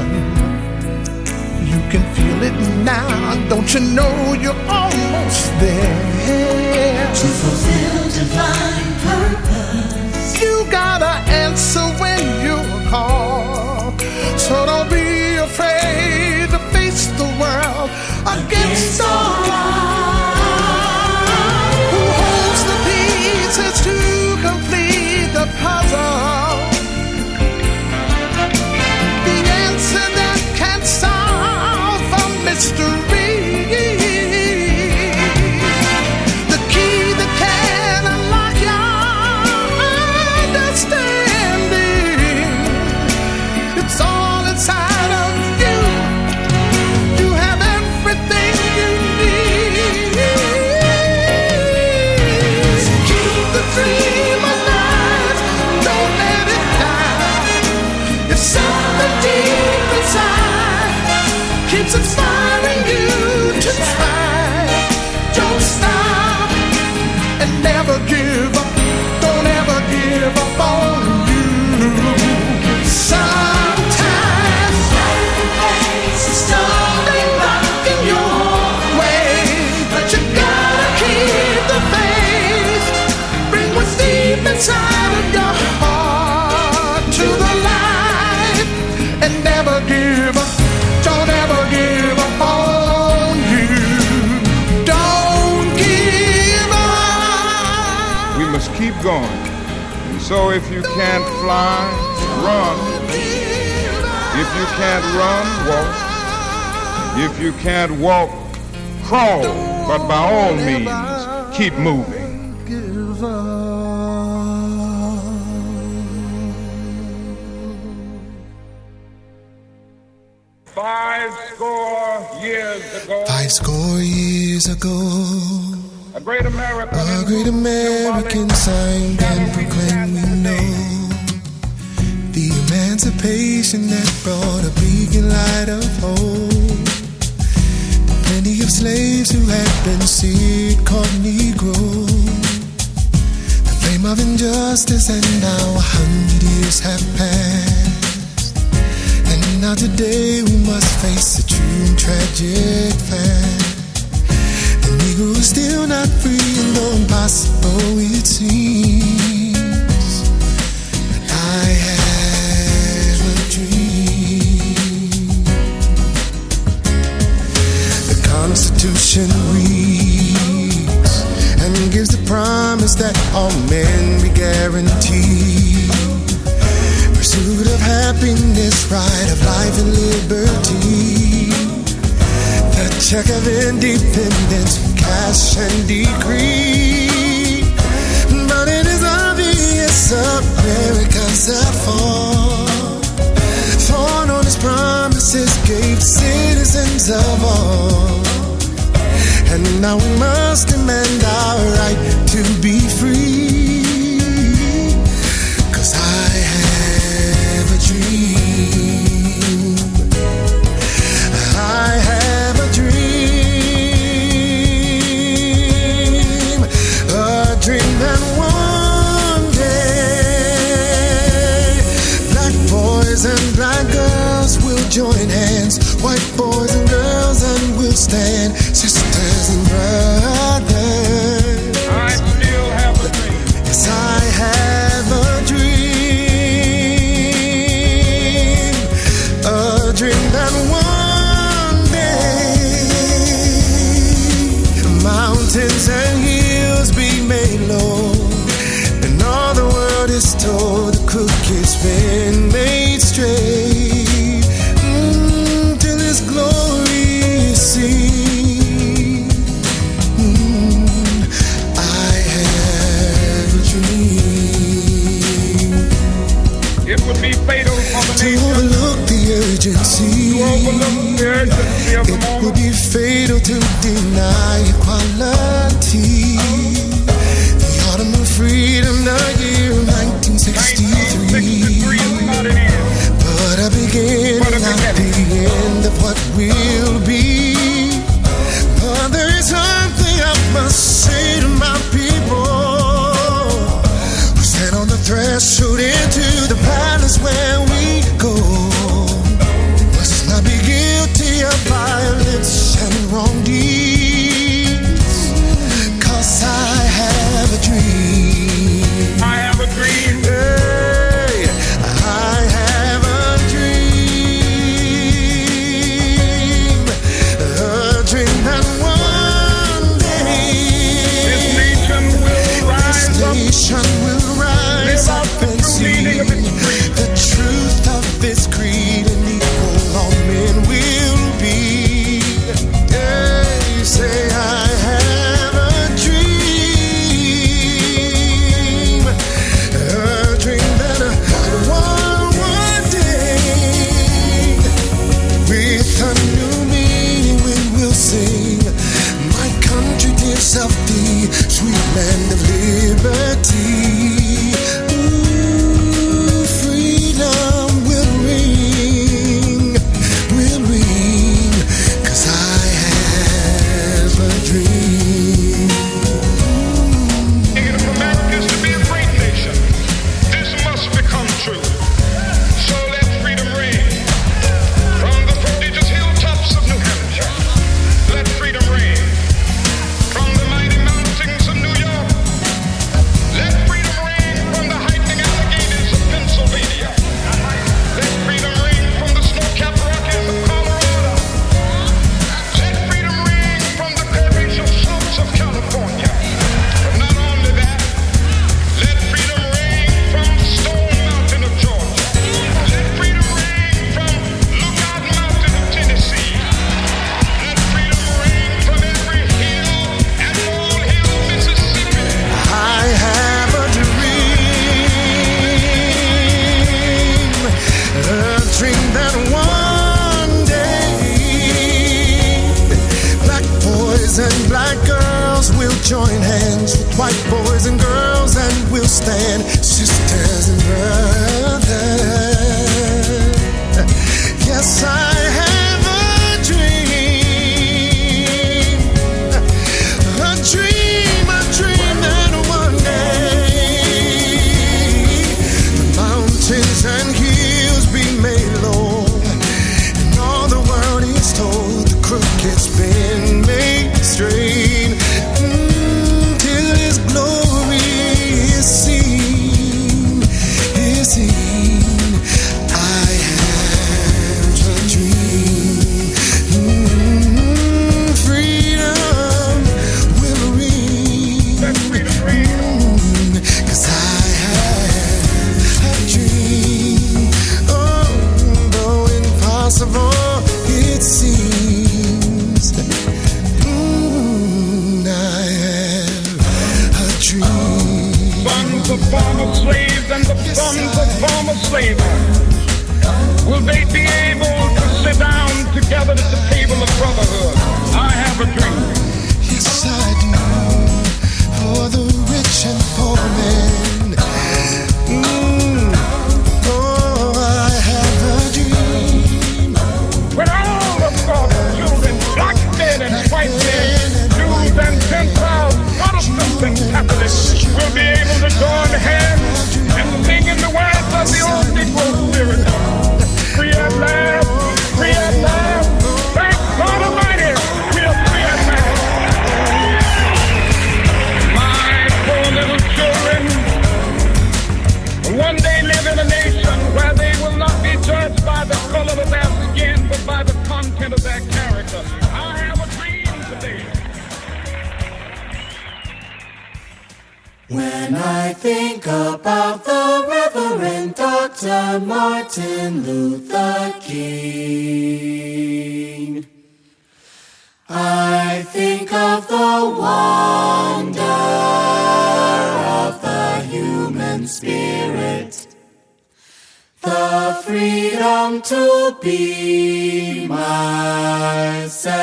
You can feel it now. Don't you know you're almost there? To fulfill divine purpose. You gotta answer when you're called. So don't be afraid to face the world against all odds. Who holds the pieces to complete the puzzle? The answer that can solve a mystery. Going. And so if you can't fly, run. If you can't run, walk. If you can't walk, crawl. But by all means, keep moving. Five score years ago, Five score years ago, a great American, a great American signed and proclaimed we know the emancipation that brought a beacon light of hope. Plenty of slaves who had been seared called Negroes. The flame of injustice, and now a hundred years have passed. And now today we must face a true and tragic fact. We're still not free, and though impossible it seems, I have a dream. The Constitution reads and gives the promise that all men be guaranteed. Pursuit of happiness, right of life and liberty check of independence passion decreed. But it is obvious America's at fault. Thorn on his promises gave citizens of all. And now we must demand our right to be free. to deny. We'll be think about the Reverend Dr. Martin Luther King. I think of the wonder of the human spirit, the freedom to be myself.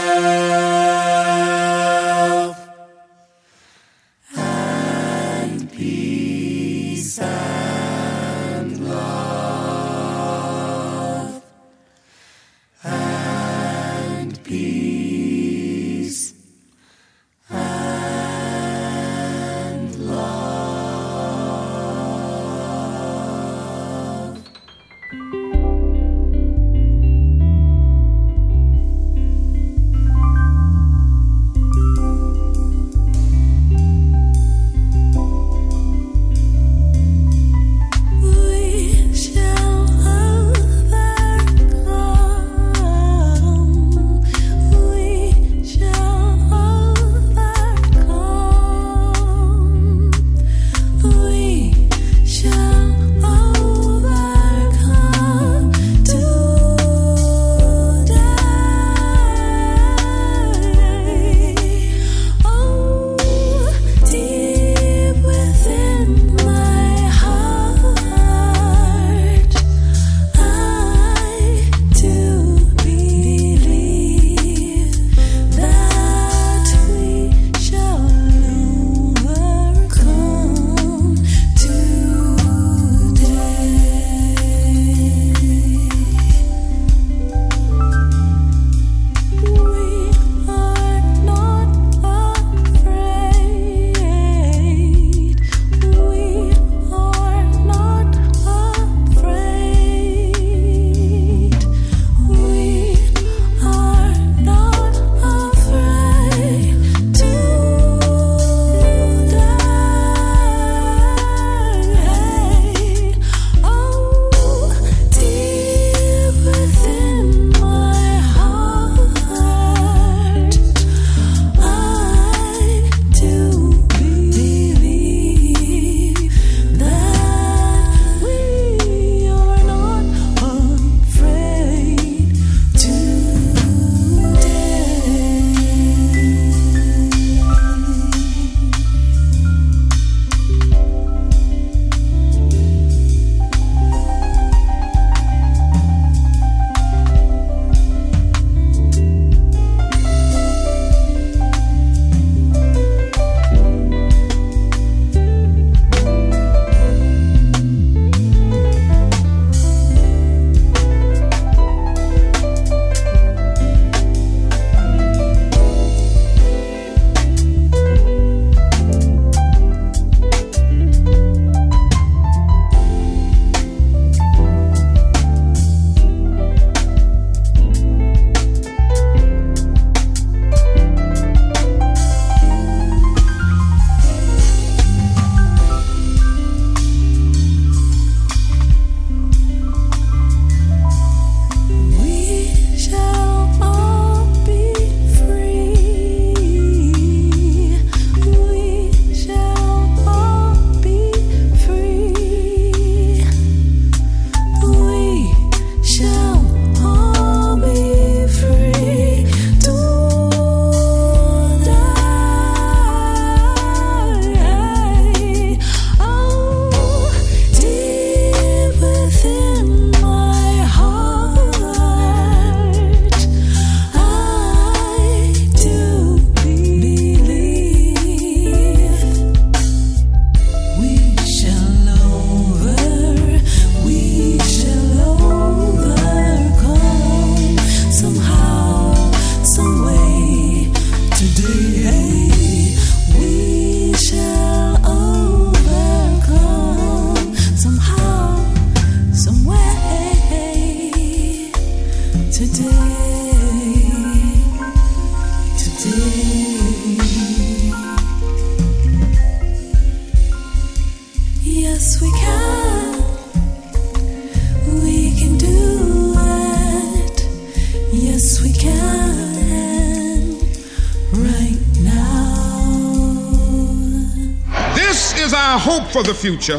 For the future.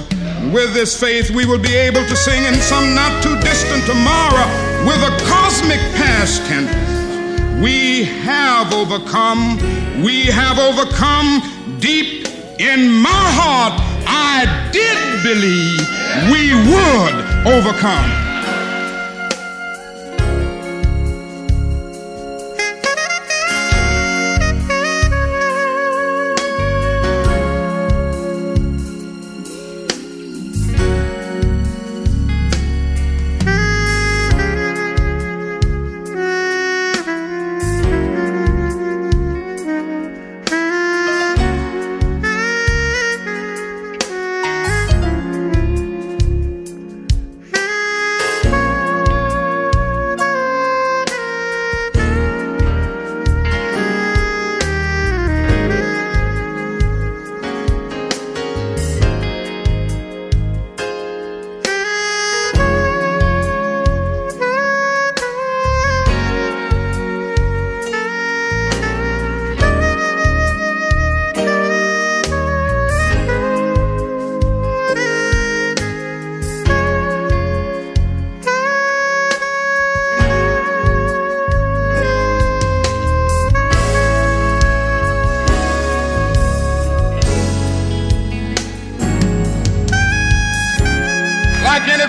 With this faith, we will be able to sing in some not too distant tomorrow with a cosmic past tense. We have overcome. We have overcome deep in my heart. I did believe we would overcome.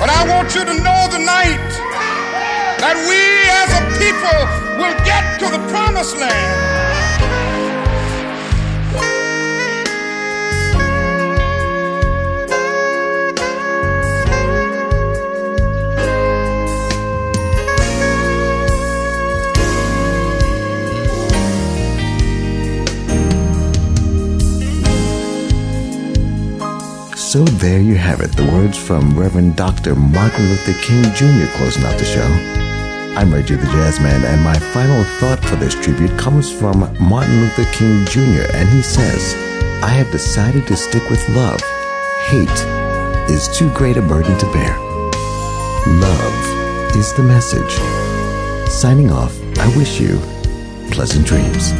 But I want you to know tonight that we as a people will get to the promised land. So there you have it, the words from Reverend Dr. Martin Luther King Jr. closing out the show. I'm Reggie the Jazzman, and my final thought for this tribute comes from Martin Luther King Jr., and he says, I have decided to stick with love. Hate is too great a burden to bear. Love is the message. Signing off, I wish you pleasant dreams.